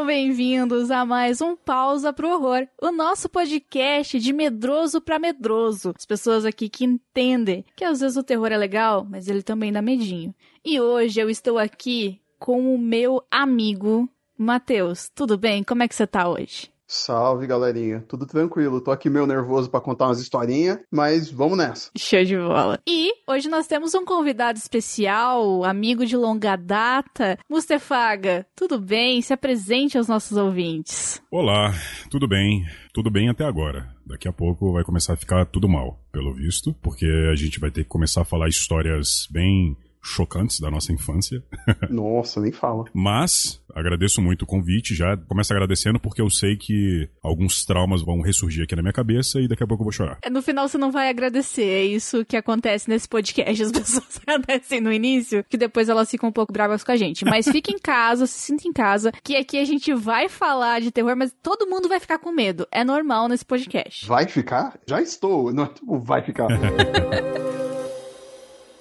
Sejam bem-vindos a mais um Pausa pro Horror, o nosso podcast de medroso para medroso. As pessoas aqui que entendem que às vezes o terror é legal, mas ele também dá medinho. E hoje eu estou aqui com o meu amigo Matheus. Tudo bem? Como é que você tá hoje? Salve, galerinha. Tudo tranquilo. Tô aqui meio nervoso para contar umas historinhas, mas vamos nessa. Show de bola. E hoje nós temos um convidado especial, amigo de longa data, Mustefaga. Tudo bem? Se apresente aos nossos ouvintes. Olá, tudo bem? Tudo bem até agora. Daqui a pouco vai começar a ficar tudo mal, pelo visto, porque a gente vai ter que começar a falar histórias bem chocantes da nossa infância. Nossa, nem fala. Mas agradeço muito o convite, já começo agradecendo porque eu sei que alguns traumas vão ressurgir aqui na minha cabeça e daqui a pouco eu vou chorar. No final você não vai agradecer, é isso que acontece nesse podcast. As pessoas agradecem no início, que depois elas ficam um pouco bravas com a gente. Mas fique em casa, se sinta em casa, que aqui a gente vai falar de terror, mas todo mundo vai ficar com medo. É normal nesse podcast. Vai ficar? Já estou, não é tipo, vai ficar.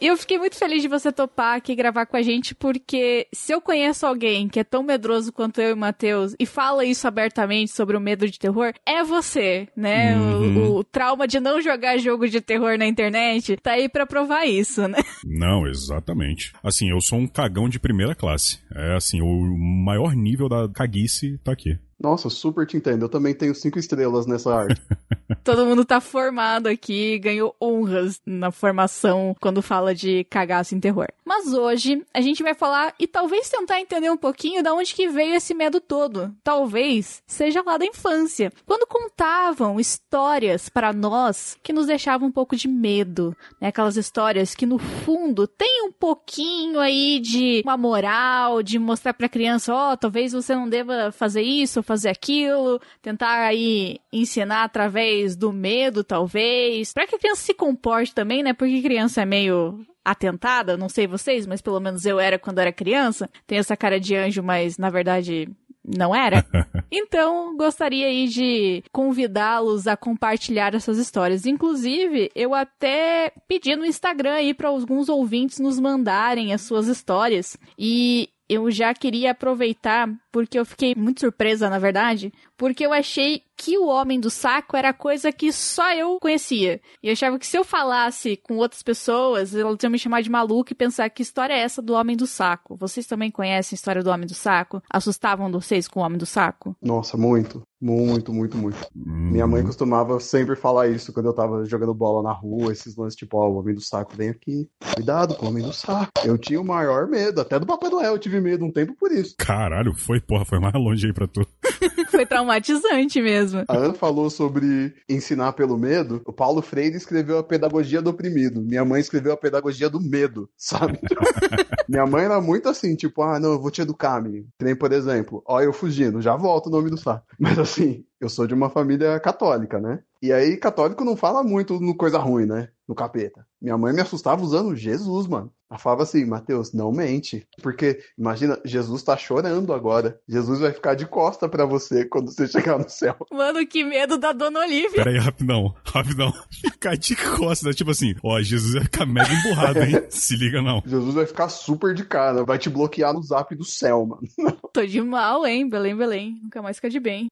E eu fiquei muito feliz de você topar aqui gravar com a gente, porque se eu conheço alguém que é tão medroso quanto eu e o Matheus e fala isso abertamente sobre o medo de terror, é você, né? Uhum. O, o, trauma de não jogar jogo de terror na internet tá aí para provar isso, né? Não, exatamente. Assim, eu sou um cagão de primeira classe. É assim, o maior nível da caguice tá aqui. Nossa, super te entendo. Eu também tenho cinco estrelas nessa arte. Todo mundo tá formado aqui, ganhou honras na formação quando fala de cagaço em terror. Mas hoje a gente vai falar e talvez tentar entender um pouquinho da onde que veio esse medo todo. Talvez seja lá da infância, quando contavam histórias para nós que nos deixavam um pouco de medo, né? Aquelas histórias que no fundo tem um pouquinho aí de uma moral, de mostrar para criança, ó, oh, talvez você não deva fazer isso, fazer aquilo, tentar aí ensinar através do medo, talvez, para que a criança se comporte também, né? Porque criança é meio atentada, não sei vocês, mas pelo menos eu era quando era criança. Tem essa cara de anjo, mas na verdade não era? Então, gostaria aí de convidá-los a compartilhar essas histórias. Inclusive, eu até pedi no Instagram aí para alguns ouvintes nos mandarem as suas histórias. E eu já queria aproveitar, porque eu fiquei muito surpresa, na verdade, porque eu achei que o Homem do Saco era coisa que só eu conhecia. E eu achava que se eu falasse com outras pessoas, elas iam me chamar de maluco e pensar que história é essa do Homem do Saco. Vocês também conhecem a história do Homem do Saco? Assustavam vocês com o Homem do Saco? Nossa, muito. Muito, muito, muito. Hum. Minha mãe costumava sempre falar isso quando eu tava jogando bola na rua, esses lances tipo, ó, oh, o homem do saco vem aqui. Cuidado com o homem do saco. Eu tinha o maior medo, até do Papai Noel eu tive medo um tempo por isso. Caralho, foi, porra, foi mais longe aí pra tu. Foi traumatizante mesmo. A Ana falou sobre ensinar pelo medo. O Paulo Freire escreveu a pedagogia do oprimido. Minha mãe escreveu a pedagogia do medo, sabe? Minha mãe era muito assim, tipo, ah, não, eu vou te educar, menino. Nem, por exemplo, ó, eu fugindo, já volto o nome do saco. Mas assim, eu sou de uma família católica, né? E aí, católico não fala muito no coisa ruim, né? No capeta. Minha mãe me assustava usando Jesus, mano. Ela falava assim, Mateus, não mente. Porque, imagina, Jesus tá chorando agora. Jesus vai ficar de costa para você quando você chegar no céu. Mano, que medo da Dona Olivia. Peraí, rapidão, rapidão. Ficar de costa, tipo assim, ó, Jesus vai ficar mega emburrado, hein? Se liga não. Jesus vai ficar super de cara, vai te bloquear no zap do céu, mano. Tô de mal, hein? Belém, Belém. Nunca mais fica de bem.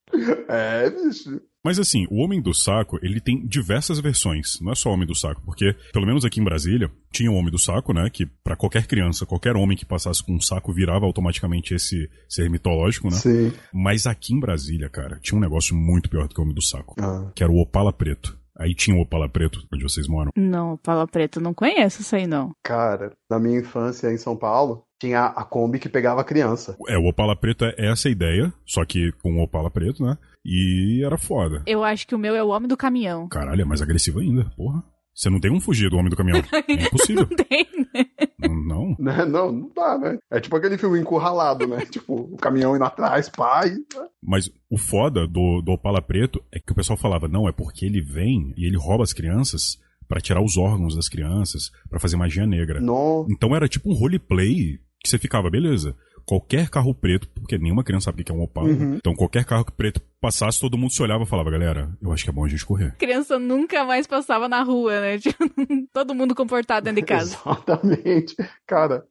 É, bicho. Mas assim, o Homem do Saco, ele tem diversas versões. Não é só o Homem do Saco, porque, pelo menos aqui em Brasília, tinha o Homem do Saco, né? Que para qualquer criança, qualquer homem que passasse com um saco virava automaticamente esse ser mitológico, né? Sim. Mas aqui em Brasília, cara, tinha um negócio muito pior do que o Homem do Saco. Ah. Que era o Opala Preto. Aí tinha o Opala Preto, onde vocês moram? Não, Opala Preto, não conheço isso aí não. Cara, na minha infância em São Paulo, tinha a Kombi que pegava criança. É, o Opala Preto é essa a ideia, só que com o Opala Preto, né? E era foda. Eu acho que o meu é o Homem do Caminhão. Caralho, é mais agressivo ainda, porra. Você não tem um fugir do Homem do Caminhão. É impossível. não tem, né? Não? Né? Não, não dá, né? É tipo aquele filme encurralado, né? tipo, o caminhão indo atrás, pai. Mas o foda do, do Opala Preto é que o pessoal falava, não, é porque ele vem e ele rouba as crianças para tirar os órgãos das crianças, para fazer magia negra. Não. Então era tipo um roleplay que você ficava, beleza qualquer carro preto, porque nenhuma criança sabe o que é um Opala. Uhum. Então qualquer carro preto passasse, todo mundo se olhava e falava, galera, eu acho que é bom a gente correr. Criança nunca mais passava na rua, né? Tipo, todo mundo comportado dentro de casa. Exatamente. Cara,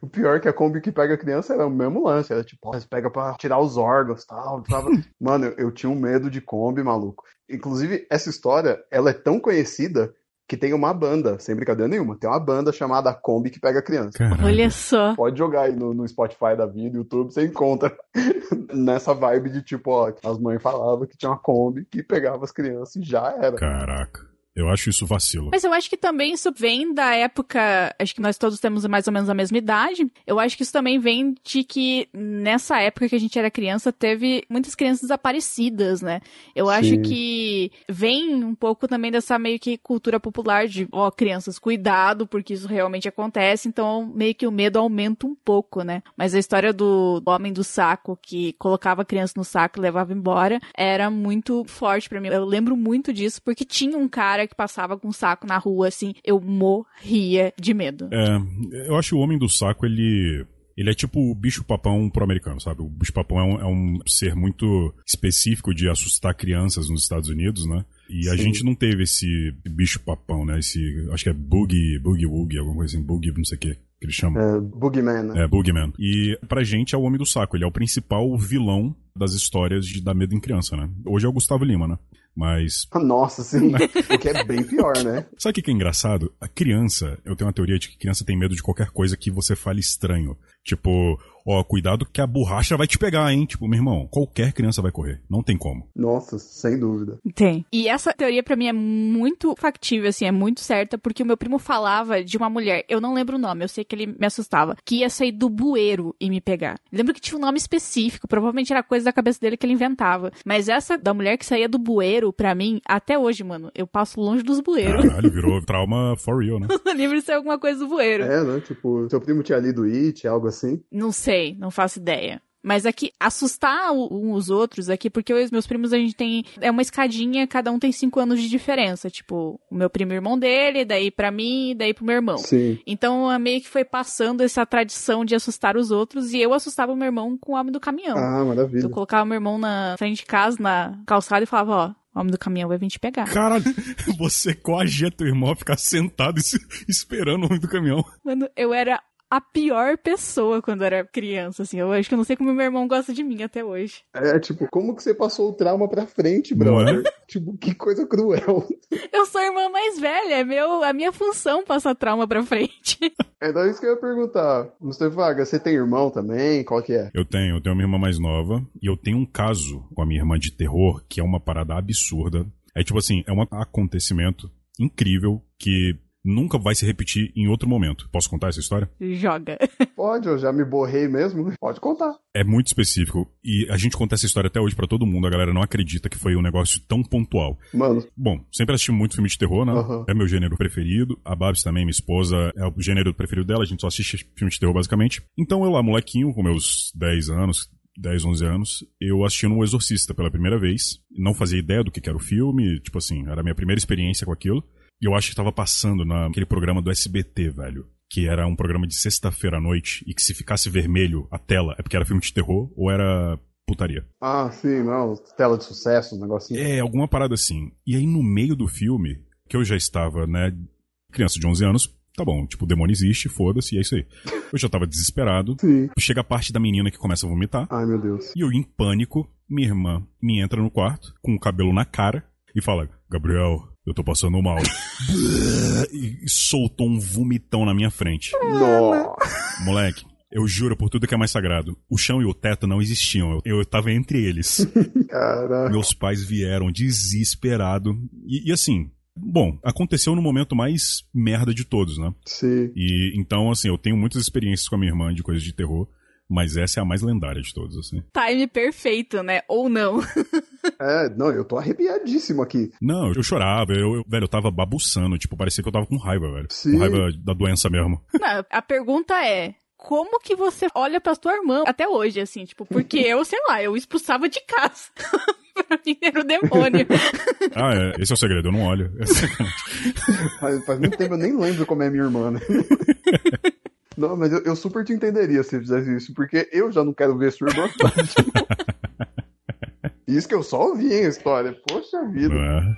O pior é que a Kombi que pega a criança era o mesmo lance. Era tipo, ó, eles pegam pra tirar os órgãos tal. Tava... Mano, eu, eu tinha um medo de Kombi, maluco. Inclusive, essa história, ela é tão conhecida que tem uma banda, sem brincadeira nenhuma, tem uma banda chamada Kombi que pega criança. Caralho. Olha só. Pode jogar aí no, no Spotify da vida, YouTube, você encontra nessa vibe de tipo, ó, as mães falavam que tinha uma Kombi que pegava as crianças e já era. Caraca. Eu acho isso vacilo. Mas eu acho que também isso vem da época. Acho que nós todos temos mais ou menos a mesma idade. Eu acho que isso também vem de que nessa época que a gente era criança, teve muitas crianças desaparecidas, né? Eu Sim. acho que vem um pouco também dessa meio que cultura popular de, ó, crianças, cuidado, porque isso realmente acontece. Então, meio que o medo aumenta um pouco, né? Mas a história do homem do saco que colocava a criança no saco e levava embora era muito forte pra mim. Eu lembro muito disso porque tinha um cara que passava com um saco na rua, assim, eu morria de medo. É, eu acho o Homem do Saco, ele. Ele é tipo o bicho-papão pro-americano, sabe? O bicho-papão é um, é um ser muito específico de assustar crianças nos Estados Unidos, né? E a Sim. gente não teve esse bicho-papão, né? Esse. Acho que é Boogie, Boogie Woogie, alguma coisa assim, Boogie, não sei o que, que ele chama. É, Boogeyman, né? É, Boogeyman. E pra gente é o Homem do Saco. Ele é o principal vilão das histórias de dar medo em criança, né? Hoje é o Gustavo Lima, né? Mas. Nossa, sim. o que é bem pior, né? Sabe o que que é engraçado? A criança, eu tenho uma teoria de que criança tem medo de qualquer coisa que você fale estranho. Tipo, ó, cuidado que a borracha vai te pegar, hein? Tipo, meu irmão, qualquer criança vai correr. Não tem como. Nossa, sem dúvida. Tem. E essa teoria pra mim é muito factível, assim, é muito certa, porque o meu primo falava de uma mulher, eu não lembro o nome, eu sei que ele me assustava, que ia sair do bueiro e me pegar. Lembro que tinha um nome específico, provavelmente era coisa da cabeça dele que ele inventava. Mas essa da mulher que saía do bueiro, pra mim, até hoje, mano, eu passo longe dos bueiros. Caralho, virou trauma for real, né? No livro de ser alguma coisa do bueiro. É, né? Tipo, seu primo tinha lido It, algo assim. Não sei, não faço ideia. Mas aqui, assustar o- um os outros aqui, porque eu e os meus primos, a gente tem. É uma escadinha, cada um tem cinco anos de diferença. Tipo, o meu primo o irmão dele, daí pra mim, daí pro meu irmão. Sim. Então, é meio que foi passando essa tradição de assustar os outros, e eu assustava o meu irmão com o homem do caminhão. Ah, maravilha. Eu colocava meu irmão na frente de casa, na calçada, e falava, ó, o homem do caminhão vai vir te pegar. Caralho, você coagia teu irmão a ficar sentado e se- esperando o homem do caminhão. Mano, eu era a pior pessoa quando eu era criança, assim. Eu acho que eu não sei como meu irmão gosta de mim até hoje. É, tipo, como que você passou o trauma pra frente, Não é? brother? Tipo, que coisa cruel. Eu sou a irmã mais velha, é meu, a minha função passar trauma pra frente. É daí isso que eu ia perguntar. Mustafa Vaga, você tem irmão também? Qual que é? Eu tenho, eu tenho uma irmã mais nova e eu tenho um caso com a minha irmã de terror que é uma parada absurda. É tipo assim, é um acontecimento incrível que nunca vai se repetir em outro momento. Posso contar essa história? Joga. Pode, eu já me borrei mesmo. Pode contar. É muito específico e a gente conta essa história até hoje pra todo mundo. A galera não acredita que foi um negócio tão pontual. Mano, Bom, sempre assisti muito filme de terror, né? Aham. É meu gênero preferido. A Babs também, minha esposa, é o gênero preferido dela. A gente só assiste filme de terror, basicamente. Então eu lá, molequinho, com meus 10 anos, 10, 11 anos, eu assistindo O Exorcista pela primeira vez. Não fazia ideia do que que era o filme. Tipo assim, era a minha primeira experiência com aquilo. E eu acho que tava passando naquele programa do SBT, velho. Que era um programa de sexta-feira à noite. E que se ficasse vermelho a tela, é porque era filme de terror ou era putaria. ah, sim, não, tela de sucesso, um negocinho. É, alguma parada assim. E aí, no meio do filme, que eu já estava, né, criança de 11 anos, tá bom, tipo, o demônio existe, foda-se, e é isso aí. Eu já tava desesperado. Sim. Chega a parte da menina que começa a vomitar. Ai, meu Deus. E eu, em pânico, minha irmã me entra no quarto, com o cabelo na cara, e fala: Gabriel, eu tô passando mal. e soltou um vomitão na minha frente. Nossa. Moleque. Eu juro por tudo que é mais sagrado. O chão e o teto não existiam. Eu, eu tava entre eles. Caraca. Meus pais vieram desesperado. E, e assim, bom, aconteceu no momento mais merda de todos, né? Sim. E então, assim, eu tenho muitas experiências com a minha irmã de coisas de terror, mas essa é a mais lendária de todas, assim. Time perfeito, né? Ou não. É, não, eu tô arrepiadíssimo aqui. Não, eu chorava, eu, eu- velho, eu tava babuçando, tipo, parecia que eu tava com raiva, velho. Sim. Com raiva da doença mesmo. Não, a pergunta é. Como que você olha pra tua irmã até hoje, assim, tipo, porque eu, sei lá, eu expulsava de casa. pra mim era o demônio. Ah, é, esse é o segredo, eu não olho. É. Faz, faz muito tempo eu nem lembro como é minha irmã, né? Não, mas eu, eu super te entenderia se você fizesse isso, porque eu já não quero ver sua irmã. Isso que eu só ouvi, hein, a história. Poxa vida. É.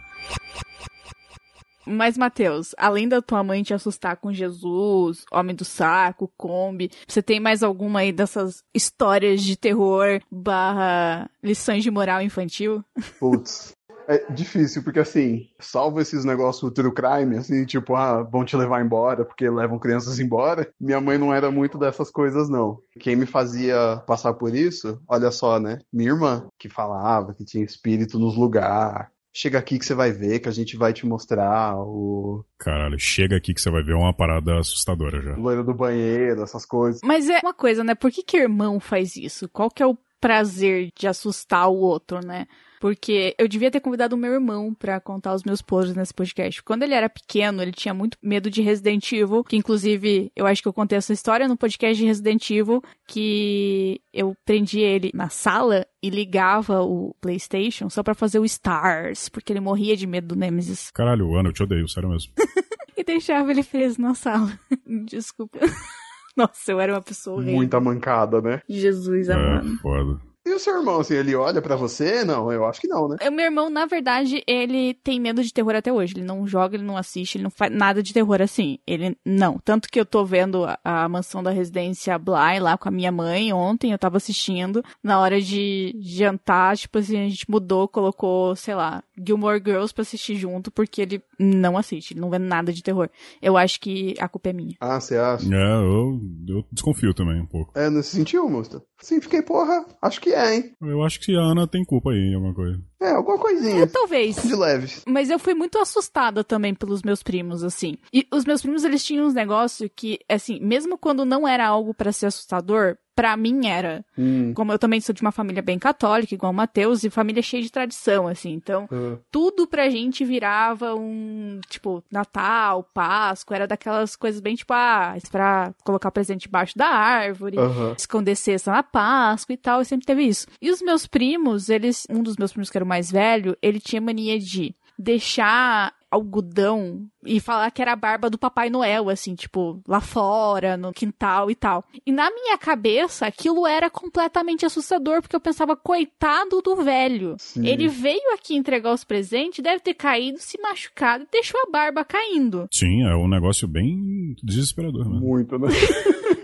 Mas, Matheus, além da tua mãe te assustar com Jesus, Homem do Saco, Kombi, você tem mais alguma aí dessas histórias de terror barra lições de moral infantil? Putz. É difícil, porque assim, salvo esses negócios true crime, assim, tipo, ah, vão te levar embora porque levam crianças embora. Minha mãe não era muito dessas coisas, não. Quem me fazia passar por isso, olha só, né? Minha irmã, que falava que tinha espírito nos lugares. Chega aqui que você vai ver, que a gente vai te mostrar o. Caralho, chega aqui que você vai ver uma parada assustadora já. Loira do banheiro, essas coisas. Mas é uma coisa, né? Por que, que irmão faz isso? Qual que é o prazer de assustar o outro, né? Porque eu devia ter convidado o meu irmão para contar os meus podres nesse podcast. Quando ele era pequeno, ele tinha muito medo de Resident Evil, que inclusive eu acho que eu contei essa história no podcast de Resident Evil, que eu prendi ele na sala e ligava o PlayStation só para fazer o Stars, porque ele morria de medo do Nemesis. Caralho, Ana, eu te odeio, sério mesmo. e deixava ele preso na sala. Desculpa. Nossa, eu era uma pessoa horrível. Muita mancada, né? Jesus amado. É, foda. E o seu irmão, assim, ele olha para você? Não, eu acho que não, né? O meu irmão, na verdade, ele tem medo de terror até hoje. Ele não joga, ele não assiste, ele não faz nada de terror assim. Ele não. Tanto que eu tô vendo a, a mansão da residência Bly lá com a minha mãe ontem, eu tava assistindo. Na hora de jantar, tipo assim, a gente mudou, colocou, sei lá, Gilmore Girls pra assistir junto, porque ele não assiste, ele não vê nada de terror. Eu acho que a culpa é minha. Ah, você acha? É, eu, eu desconfio também um pouco. É, nesse sentido, moça. Sim, fiquei, porra, acho que é, hein? Eu acho que a Ana tem culpa aí em alguma coisa. É, alguma coisinha. É, talvez. De leve. Mas eu fui muito assustada também pelos meus primos, assim. E os meus primos, eles tinham uns negócios que, assim, mesmo quando não era algo para ser assustador, pra mim era. Hum. Como eu também sou de uma família bem católica, igual o Mateus, e família cheia de tradição, assim. Então, Uhum. tudo pra gente virava um, tipo, Natal, Páscoa, era daquelas coisas bem, tipo, ah, pra colocar presente embaixo da árvore, Aham. esconder cesta na Páscoa e tal, e sempre teve isso. E os meus primos, eles, um dos meus primos que era o mais velho, ele tinha mania de deixar algodão e falar que era a barba do Papai Noel, assim, tipo, lá fora, no quintal e tal. E na minha cabeça, aquilo era completamente assustador, porque eu pensava, coitado do velho. Sim. Ele veio aqui entregar os presentes, deve ter caído, se machucado e deixou a barba caindo. Sim, é um negócio bem desesperador, né? Muito, né?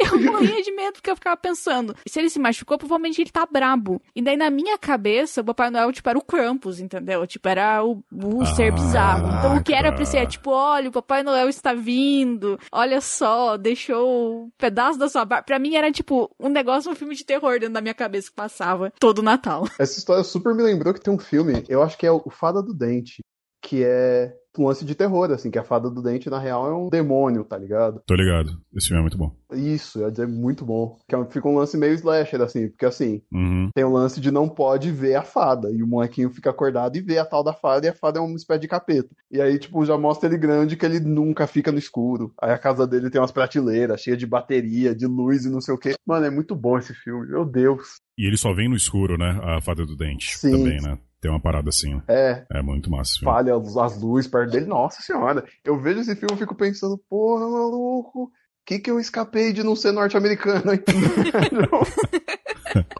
Eu morria de medo porque eu ficava pensando, se ele se machucou, provavelmente ele tá brabo. E daí na minha cabeça, o Papai Noel, tipo, era o Krampus, entendeu? Tipo, era o, o Ah, ser bizarro. Então o que era pra ser, é tipo, olha, o Papai Noel está vindo, olha só, deixou um pedaço da sua barba. Pra mim era, tipo, um negócio, um filme de terror dentro da minha cabeça que passava todo Natal. Essa história super me lembrou que tem um filme, eu acho que é o Fada do Dente, que é um lance de terror, assim, que a Fada do Dente, na real, é um demônio, tá ligado? Tô ligado. Esse filme é muito bom. Isso, eu ia dizer muito bom. Que é um- fica um lance meio slasher, assim, porque assim, Uhum. tem o lance de não pode ver a fada. E o molequinho fica acordado e vê a tal da fada, e a fada é uma espécie de capeta. E aí, tipo, já mostra ele grande que ele nunca fica no escuro. Aí a casa dele tem umas prateleiras cheias de bateria, de luz e não sei o quê. Mano, é muito bom esse filme, meu Deus. E ele só vem no escuro, né? A fada do dente Sim. também, né? Tem uma parada assim. né? É, É muito massa falha as luzes perto dele. Nossa senhora, eu vejo esse filme e fico pensando, porra, maluco, o que que eu escapei de não ser norte-americano?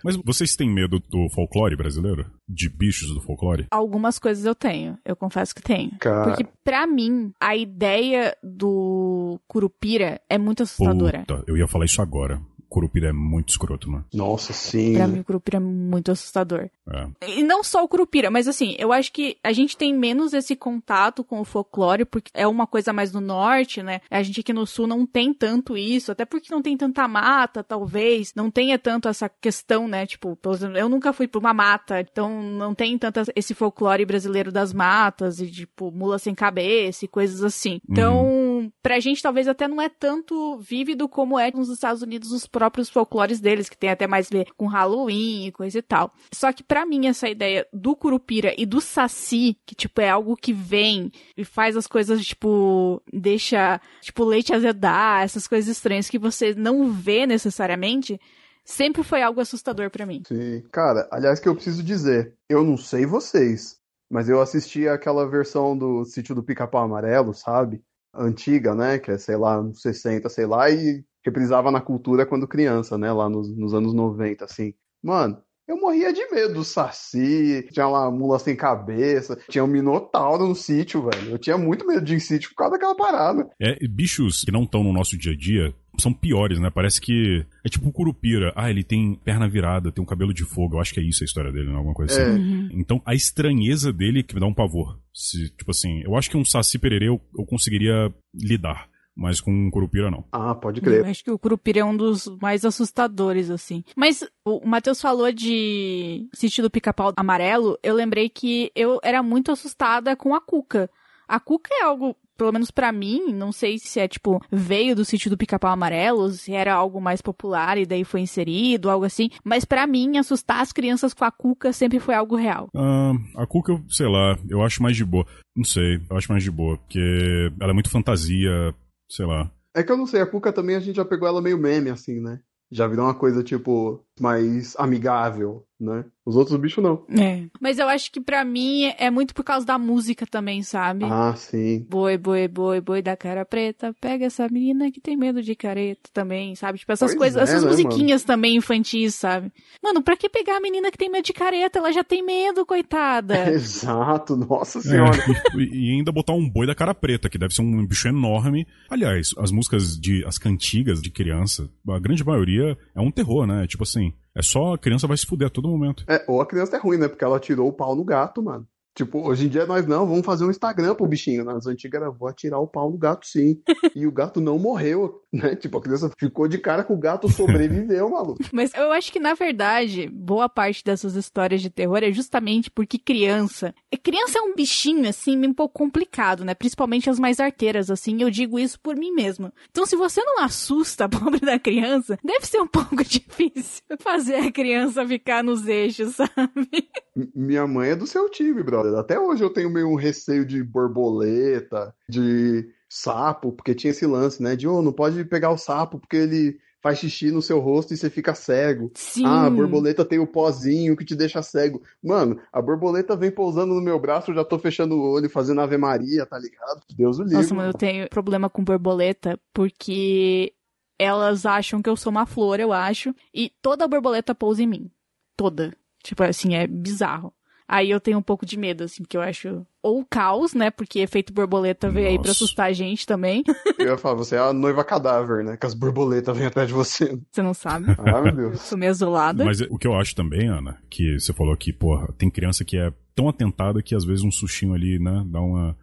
Mas vocês têm medo do folclore brasileiro? De bichos do folclore? Algumas coisas eu tenho, eu confesso que tenho. Cara, Porque pra mim, a ideia do Curupira é muito assustadora. Puta, eu ia falar isso agora. Curupira é muito escroto, né? nossa, sim. Pra mim, o Curupira é muito assustador. É. E não só o Curupira, mas assim, eu acho que a gente tem menos esse contato com o folclore, porque é uma coisa mais do norte, né? A gente aqui no sul não tem tanto isso, até porque não tem tanta mata, talvez, não tenha tanto essa questão, né? Tipo, por exemplo, eu nunca fui pra uma mata, então não tem tanto esse folclore brasileiro das matas e, tipo, mula sem cabeça e coisas assim. Então, pra gente talvez até não é tanto vívido como é nos Estados Unidos os próprios folclores deles, que tem até mais a ver com Halloween e coisa e tal. Só que pra mim essa ideia do Curupira e do Saci, que tipo é algo que vem e faz as coisas tipo deixa tipo leite azedar, essas coisas estranhas que você não vê necessariamente, sempre foi algo assustador pra mim. Sim. Cara, aliás, que eu preciso dizer, eu não sei vocês, mas eu assisti aquela versão do Sítio do Pica-Pau Amarelo, sabe? Antiga, né? Que é, sei lá, uns 60, sei lá, e reprisava na cultura quando criança, né? Lá nos, nos anos 90, assim. Mano, eu morria de medo do Saci, tinha lá mula sem cabeça, tinha um Minotauro no sítio, velho. Eu tinha muito medo de ir em sítio por causa daquela parada. É, bichos que não estão no nosso dia a dia são piores, né? Parece que é tipo o Curupira. Ah, ele tem perna virada, tem um cabelo de fogo. Eu acho que é isso a história dele, né? Alguma coisa É. assim. Uhum. Então, a estranheza dele que me dá um pavor. Se, tipo assim, eu acho que um Saci Pererê eu, eu conseguiria lidar, mas com um Curupira não. Ah, pode Eu crer. acho que o Curupira é um dos mais assustadores, assim. Mas o Matheus falou de sítio do pica-pau amarelo. Eu lembrei que eu era muito assustada com a Cuca. A Cuca é algo, pelo menos pra mim, não sei se é tipo, veio do sítio do pica-pau amarelo, se era algo mais popular e daí foi inserido, algo assim. Mas pra mim, assustar as crianças com a Cuca sempre foi algo real. Ah, a Cuca, eu, sei lá, eu acho mais de boa. Não sei, eu acho mais de boa, porque ela é muito fantasia, sei lá. É que eu não sei, a Cuca também a gente já pegou ela meio meme, assim, né? Já virou uma coisa, tipo, mais amigável, né? Os outros bichos não. É. Mas eu acho que pra mim é muito por causa da música também, sabe? Ah, sim. Boi, boi, boi, boi da cara preta, pega essa menina que tem medo de careta também, sabe? Tipo, essas Pois coisas, é, essas né, musiquinhas também infantis, sabe? Mano, pra que pegar a menina que tem medo de careta? Ela já tem medo, coitada. Exato, nossa senhora. É, e, e ainda botar um boi da cara preta, que deve ser um bicho enorme. Aliás, as músicas de as cantigas de criança, a grande maioria é um terror, né? Tipo assim, é só a criança vai se fuder a todo momento. É, ou a criança é ruim, né? Porque ela tirou o pau no gato, mano. Tipo, hoje em dia nós não, vamos fazer um Instagram pro bichinho. Nas antigas era, vou atirar o pau no gato sim. e o gato não morreu, né? Tipo, a criança ficou de cara com o gato sobreviveu, maluco. Mas eu acho que, na verdade, boa parte dessas histórias de terror é justamente porque criança. é- Criança é um bichinho, assim, um pouco complicado, né? Principalmente as mais arteiras, assim. Eu digo isso por mim mesma. Então, se você não assusta a pobre da criança, deve ser um pouco difícil fazer a criança ficar nos eixos, sabe? M- Minha mãe é do seu time, brother. Até hoje eu tenho meio um receio de borboleta, de sapo, porque tinha esse lance, né? De, ô, não pode pegar o sapo porque ele faz xixi no seu rosto e você fica cego. Sim. Ah, a borboleta tem o pozinho que te deixa cego. Mano, a borboleta vem pousando no meu braço, eu já tô fechando o olho, fazendo Ave Maria, tá ligado? Deus o livre. Nossa, mano, eu tenho problema com borboleta porque elas acham que eu sou uma flor, eu acho, e toda borboleta pousa em mim. Toda. Tipo assim, é bizarro. Aí eu tenho um pouco de medo, assim, porque eu acho. Ou caos, né? Porque efeito borboleta veio aí pra Nossa. assustar a gente também. Eu ia falar, você é a noiva cadáver, né? Que as borboletas vêm atrás de você. Você não sabe. Ah, meu Eu Deus. sou meio isolada. Mas o que eu acho também, Ana, que você falou aqui, porra, tem criança que é tão atentada que às vezes um sustinho ali, né, dá uma,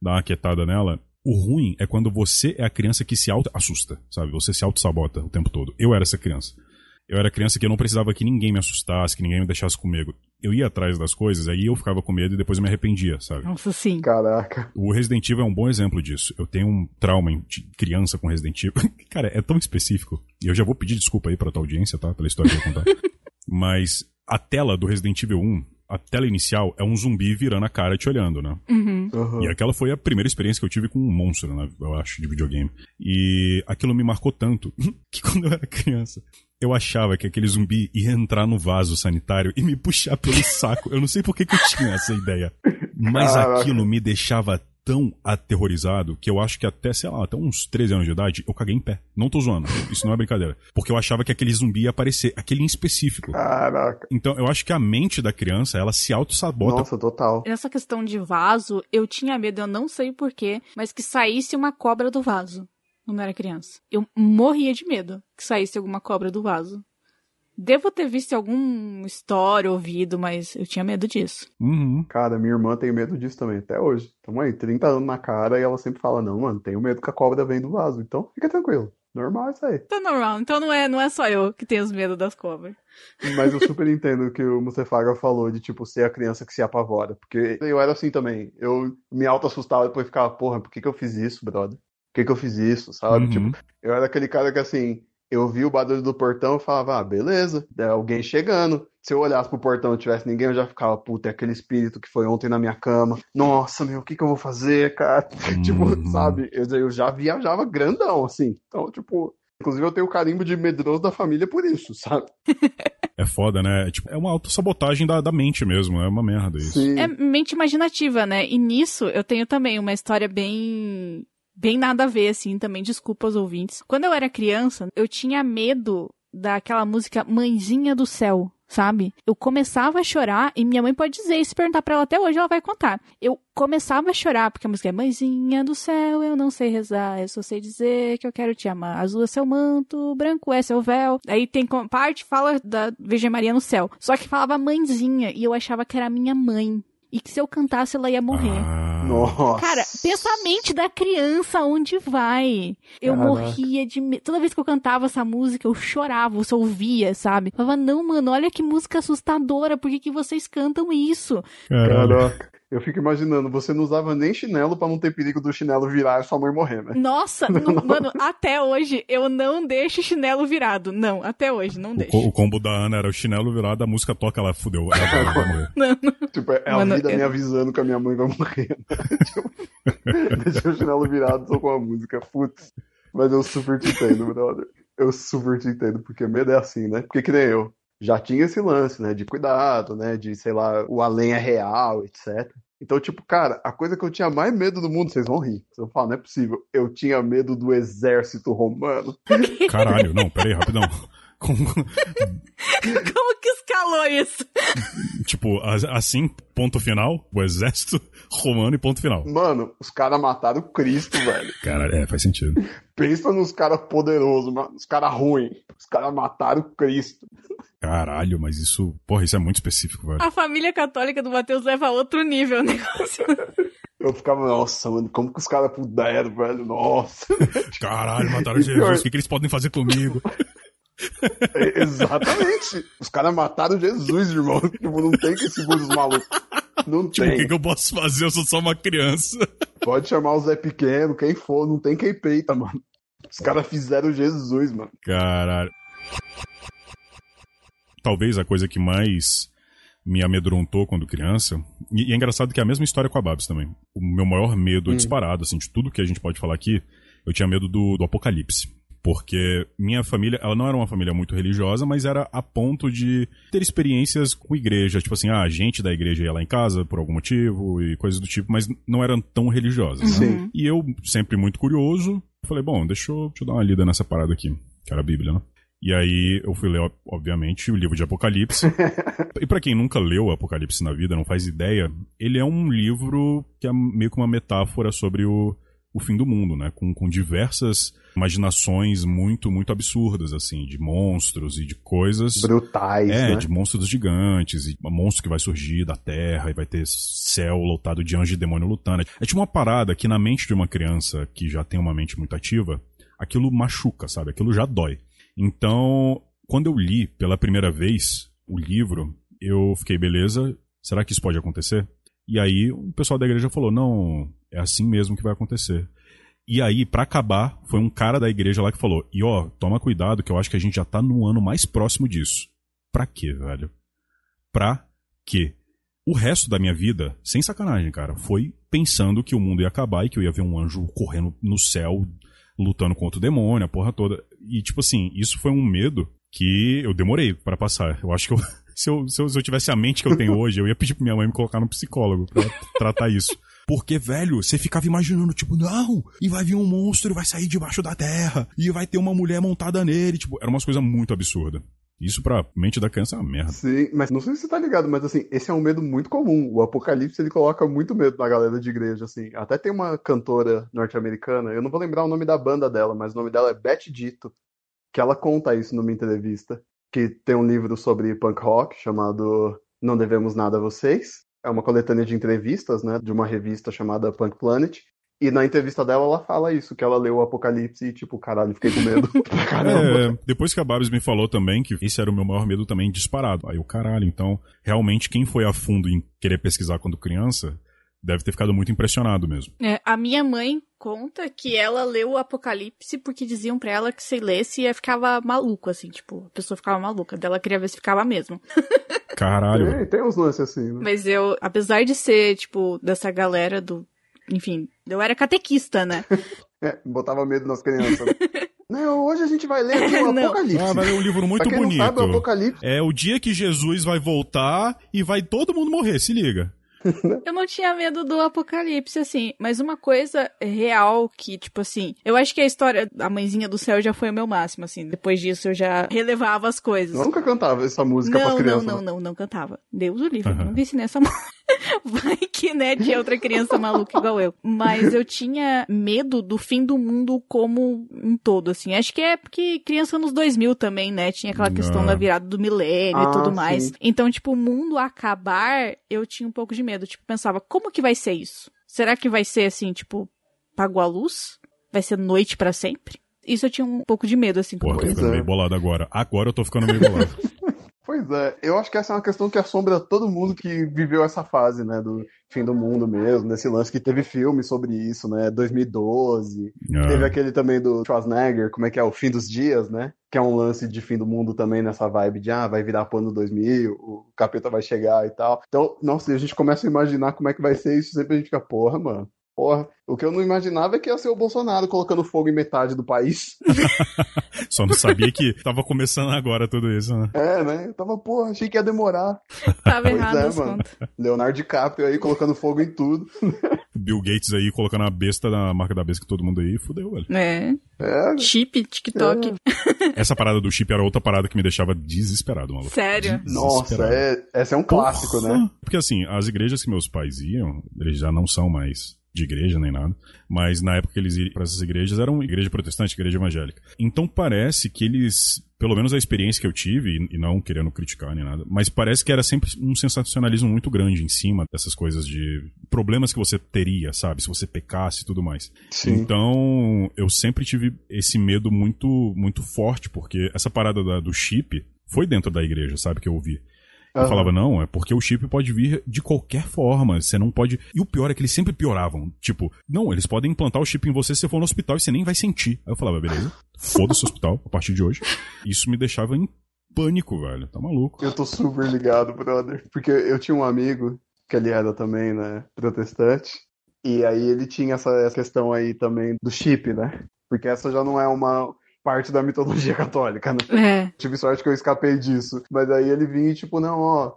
dá uma quietada nela. O ruim é quando você é a criança que se auto-assusta, sabe? Você se auto-sabota o tempo todo. Eu era essa criança. Eu era criança que eu não precisava que ninguém me assustasse, que ninguém me deixasse com medo. Eu ia atrás das coisas, aí eu ficava com medo e depois eu me arrependia, sabe? Nossa, sim. Caraca. O Resident Evil é um bom exemplo disso. Eu tenho um trauma de criança com Resident Evil. Cara, é tão específico. E eu já vou pedir desculpa aí pra tua audiência, tá? Pela história que eu vou contar. Mas a tela do Resident Evil 1, a tela inicial, é um zumbi virando a cara e te olhando, né? Uhum. Aham. E aquela foi a primeira experiência que eu tive com um monstro, né? Eu acho, de videogame. E aquilo me marcou tanto que quando eu era criança, eu achava que aquele zumbi ia entrar no vaso sanitário e me puxar pelo saco. Eu não sei por que, que eu tinha essa ideia. Mas Caraca. aquilo me deixava tão aterrorizado que eu acho que até, sei lá, até uns 13 anos de idade, eu caguei em pé. Não tô zoando. Isso não é brincadeira. Porque eu achava que aquele zumbi ia aparecer, aquele em específico. Caraca. Então, eu acho que a mente da criança, ela se auto-sabota Nossa, total. Nessa questão de vaso, eu tinha medo, eu não sei porquê, mas que saísse uma cobra do vaso quando eu era criança. Eu morria de medo que saísse alguma cobra do vaso. Devo ter visto algum história, ouvido, mas eu tinha medo disso. Uhum. Cara, minha irmã tem medo disso também, até hoje. Tamo aí, 30 anos na cara e ela sempre fala: Não, mano, tenho medo que a cobra vem do vaso. Então fica tranquilo. Normal isso aí. Tá normal, então não é, não é só eu que tenho os medos das cobras. Mas eu super entendo o que o Mustafaga falou de, tipo, ser a criança que se apavora. Porque eu era assim também. Eu me auto-assustava e depois ficava, porra, por que que eu fiz isso, brother? Por que que eu fiz isso, sabe? Uhum. Tipo, eu era aquele cara que, assim, eu vi o barulho do portão e falava, ah, beleza, é alguém chegando. Se eu olhasse pro portão e não tivesse ninguém, eu já ficava, puta, é aquele espírito que foi ontem na minha cama. Nossa, meu, o que que eu vou fazer, cara? Tipo, Uhum. sabe? Eu, eu já viajava grandão, assim. Então, tipo, inclusive eu tenho o carimbo de medroso da família por isso, sabe? É foda, né? É, tipo, é uma autossabotagem da, da mente mesmo, é uma merda isso. Sim. É mente imaginativa, né? E nisso eu tenho também uma história bem. Bem nada a ver, assim, também. Desculpa aos ouvintes. Quando eu era criança, eu tinha medo daquela música Mãezinha do Céu. sabe? Eu começava a chorar e minha mãe pode dizer, se perguntar pra ela até hoje, ela vai contar. Eu começava a chorar porque a música é Mãezinha do céu, eu não sei rezar, eu só sei dizer que eu quero te amar. Azul é seu manto, branco é seu véu. Aí tem parte fala da Virgem Maria no céu. Só que falava mãezinha e eu achava que era minha mãe. E que se eu cantasse ela ia morrer. Ah, Nossa. Cara, pensa a mente da criança onde vai. Eu Caraca. morria de medo. Toda vez que eu cantava essa música, eu chorava, você ouvia, sabe? Eu falava, não, mano, olha que música assustadora, por que, que vocês cantam isso? Caraca. Eu fico imaginando, você não usava nem chinelo pra não ter perigo do chinelo virar e sua mãe morrer, né? Nossa, não- mano, até hoje eu não deixo chinelo virado. Não, até hoje, não O, deixo. co- o combo da Ana era o chinelo virado, a música toca, ela fudeu. Ela vai, morrer. Não, não. Tipo, é a Mano, vida eu- me avisando que a minha mãe vai morrer. né? Tipo, Deixa o chinelo virado, tô com a música. Putz. Mas eu super te entendo, brother. Eu super te entendo, porque medo é assim, né? Porque que nem eu. Já tinha esse lance, né? De cuidado, né? De, sei lá, o além é real, etc. Então, tipo, cara, a coisa que eu tinha mais medo do mundo, vocês vão rir. Vocês vão falar, não é possível. Eu tinha medo do exército romano. Caralho, não, pera aí, rapidão. Com- Como que escalou isso? tipo, assim, ponto final, o exército romano e ponto final. Mano, os caras mataram Cristo, velho. Cara, é, faz sentido. Pensa nos caras poderosos, mano. Os caras ruins. Os caras mataram Cristo. Caralho, mas isso, porra, isso é muito específico, velho. A família católica do Mateus leva a outro nível o negócio. Eu ficava, nossa, mano, como que os caras puderam, velho? Nossa. Caralho, mataram Jesus, o que, que eles podem fazer comigo? É, Exatamente. Os caras mataram Jesus, irmão. Tipo, não tem que segurar os malucos. Não Tipo, o que, tem. que eu posso fazer? Eu sou só uma criança. Pode chamar o Zé Pequeno, quem for, não tem quem peita, mano. Os caras fizeram Jesus, mano. Caralho. Talvez a coisa que mais me amedrontou quando criança. E, e é engraçado que é a mesma história com a Babs também. O meu maior medo Hum. disparado, assim, de tudo que a gente pode falar aqui, eu tinha medo do, do apocalipse. Porque minha família, ela não era uma família muito religiosa, mas era a ponto de ter experiências com igreja. Tipo assim, ah, a gente da igreja ia lá em casa por algum motivo e coisas do tipo, mas não eram tão religiosas. né? Sim. E eu, sempre muito curioso, falei, bom, deixa eu, deixa eu dar uma lida nessa parada aqui, que era a Bíblia, né? E aí eu fui ler, ob- obviamente, o livro de Apocalipse. e pra quem nunca leu Apocalipse na vida, não faz ideia, ele é um livro que é meio que uma metáfora sobre o, o fim do mundo, né? Com, com diversas imaginações muito, muito absurdas, assim, de monstros e de coisas. Brutais, É, né? de monstros gigantes, e monstro que vai surgir da terra e vai ter céu lotado de anjo e demônio lutando. É tipo uma parada que na mente de uma criança que já tem uma mente muito ativa, aquilo machuca, sabe? Aquilo já dói. Então, quando eu li pela primeira vez o livro, eu fiquei, beleza, será que isso pode acontecer? E aí o pessoal da igreja falou, não, é assim mesmo que vai acontecer. E aí, pra acabar, foi um cara da igreja lá que falou: E ó, toma cuidado que eu acho que a gente já tá no ano mais próximo disso. Pra quê, velho? Pra quê? O resto da minha vida, sem sacanagem, cara, foi pensando que o mundo ia acabar e que eu ia ver um anjo correndo no céu, lutando contra o demônio, a porra toda. E, tipo assim, isso foi um medo que eu demorei pra passar. Eu acho que eu, se, eu, se, eu, se eu tivesse a mente que eu tenho hoje, eu ia pedir pra minha mãe me colocar no psicólogo pra tratar isso. Porque, velho, você ficava imaginando, tipo, não, e vai vir um monstro vai sair debaixo da terra, e vai ter uma mulher montada nele, tipo, era umas coisas muito absurdas. Isso pra mente da criança é uma merda. Sim, mas não sei se você tá ligado, mas assim, esse é um medo muito comum. O Apocalipse, ele coloca muito medo na galera de igreja, assim. Até tem uma cantora norte-americana, eu não vou lembrar o nome da banda dela, mas o nome dela é Beth Dito, que ela conta isso numa entrevista, que tem um livro sobre punk rock chamado Não Devemos Nada a Vocês. É uma coletânea de entrevistas, né, de uma revista chamada Punk Planet. E na entrevista dela, ela fala isso, que ela leu o Apocalipse e, tipo, caralho, fiquei com medo. Caramba. É, depois que a Babs me falou também que esse era o meu maior medo também disparado. Aí o caralho, então, realmente quem foi a fundo em querer pesquisar quando criança deve ter ficado muito impressionado mesmo. É, a minha mãe conta que ela leu o Apocalipse porque diziam pra ela que se lesse ia ficava maluco, assim, tipo, a pessoa ficava maluca, dela queria ver se ficava mesmo. Caralho. Tem, tem uns lances assim, né? Mas eu, apesar de ser, tipo, dessa galera do. Enfim, eu era catequista, né? É, botava medo nas crianças. né? Não, hoje a gente vai ler aqui o Não. Apocalipse. Ah, mas é um livro muito pra quem bonito. não sabe, o Apocalipse É o dia que Jesus vai voltar e vai todo mundo morrer, se liga. Eu não tinha medo do apocalipse, assim, mas uma coisa real que, tipo assim, eu acho que a história da mãezinha do céu já foi o meu máximo, assim. Depois disso eu já relevava as coisas. Eu nunca cantava essa música não, pra criança. Não, não, não, não cantava. Deus o livre, uhum. nunca ensinei essa música. Vai que, né, tinha outra criança maluca igual eu. Mas eu tinha medo do fim do mundo como um todo, assim. Acho que é porque criança nos 2000 também, né? Tinha aquela questão da virada do milênio ah, e tudo mais. Sim. Então, tipo, o mundo acabar, eu tinha um pouco de medo. Tipo, pensava, como que vai ser isso? Será que vai ser assim, tipo, pagou a luz? Vai ser noite para sempre? Isso eu tinha um pouco de medo, assim. Pô, tô ficando meio bolado agora. Agora eu tô ficando meio bolado. Pois é, eu acho que essa é uma questão que assombra todo mundo que viveu essa fase, né, do fim do mundo mesmo, desse lance que teve filme sobre isso, né, 2012, ah. teve aquele também do Schwarzenegger, como é que é, o fim dos dias, né, que é um lance de fim do mundo também nessa vibe de, ah, vai virar pano 2000, o capeta vai chegar e tal. Então, nossa, a gente começa a imaginar como é que vai ser isso, sempre a gente fica, porra, mano, Porra, o que eu não imaginava é que ia ser o Bolsonaro colocando fogo em metade do país. Só não sabia que tava começando agora tudo isso, né? É, né? Eu tava, porra, achei que ia demorar. tava pois errado, é, mano. Leonardo DiCaprio aí colocando fogo em tudo. Bill Gates aí colocando a besta na marca da besta que todo mundo aí, fudeu, velho. É. é. Chip, TikTok. É. Essa parada do chip era outra parada que me deixava desesperado, maluco. Sério? Nossa, é, essa é um clássico, Porra. né? Porque assim, as igrejas que meus pais iam, eles já não são mais de igreja nem nada, mas na época que eles iam para essas igrejas eram igreja protestante, igreja evangélica. Então parece que eles, pelo menos a experiência que eu tive, e não querendo criticar nem nada, mas parece que era sempre um sensacionalismo muito grande em cima dessas coisas de problemas que você teria, sabe, se você pecasse e tudo mais. Sim. Então eu sempre tive esse medo muito muito forte, porque essa parada da, do chip foi dentro da igreja, sabe, que eu ouvi. Eu uhum. falava, não, é porque o chip pode vir de qualquer forma. Você não pode. E o pior é que eles sempre pioravam. Tipo, não, eles podem implantar o chip em você se você for no hospital e você nem vai sentir. Aí eu falava, beleza, foda-se o hospital a partir de hoje. Isso me deixava em pânico, velho. Tá maluco. Eu tô super ligado, brother. Porque eu tinha um amigo que ele era também, né, protestante. E aí ele tinha essa, essa questão aí também do chip, né? Porque essa já não é uma parte da mitologia católica, né? É. Tive sorte que eu escapei disso. Mas aí ele vinha e, tipo, não, ó,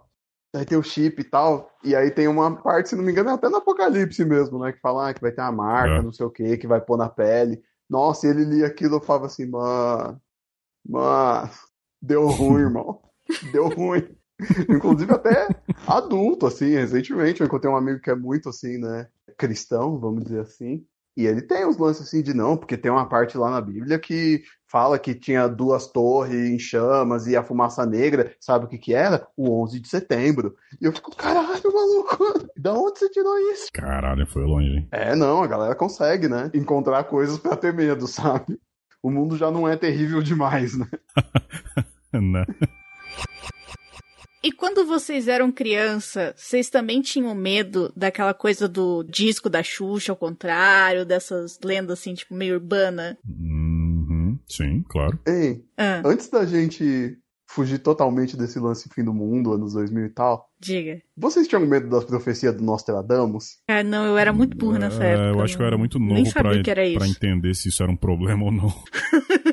aí tem o chip e tal. E aí tem uma parte, se não me engano, é até no Apocalipse mesmo, né? Que fala ah, que vai ter uma marca, é. não sei o que, que vai pôr na pele. Nossa, e ele lia aquilo e falava assim, mano, mano, deu ruim, irmão. Deu ruim. Inclusive até adulto, assim, recentemente eu encontrei um amigo que é muito assim, né, cristão, vamos dizer assim. E ele tem uns lances assim de não, porque tem uma parte lá na Bíblia que fala que tinha duas torres em chamas e a fumaça negra, sabe o que que era? O 11 de setembro. E eu fico, caralho, maluco, da onde você tirou isso? Caralho, foi longe, hein? É, não, a galera consegue, né? Encontrar coisas para ter medo, sabe? O mundo já não é terrível demais, né? né? E quando vocês eram criança, vocês também tinham medo daquela coisa do disco da Xuxa, ao contrário, dessas lendas assim, tipo, meio urbana? Uhum, sim, claro. Ei, ah. antes da gente fugir totalmente desse lance fim do mundo, anos 2000 e tal. Diga. Vocês tinham medo das profecias do Nostradamus? Ah, não, eu era muito burro nessa é, época. Eu acho que eu era muito novo pra, pra entender se isso era um problema ou não.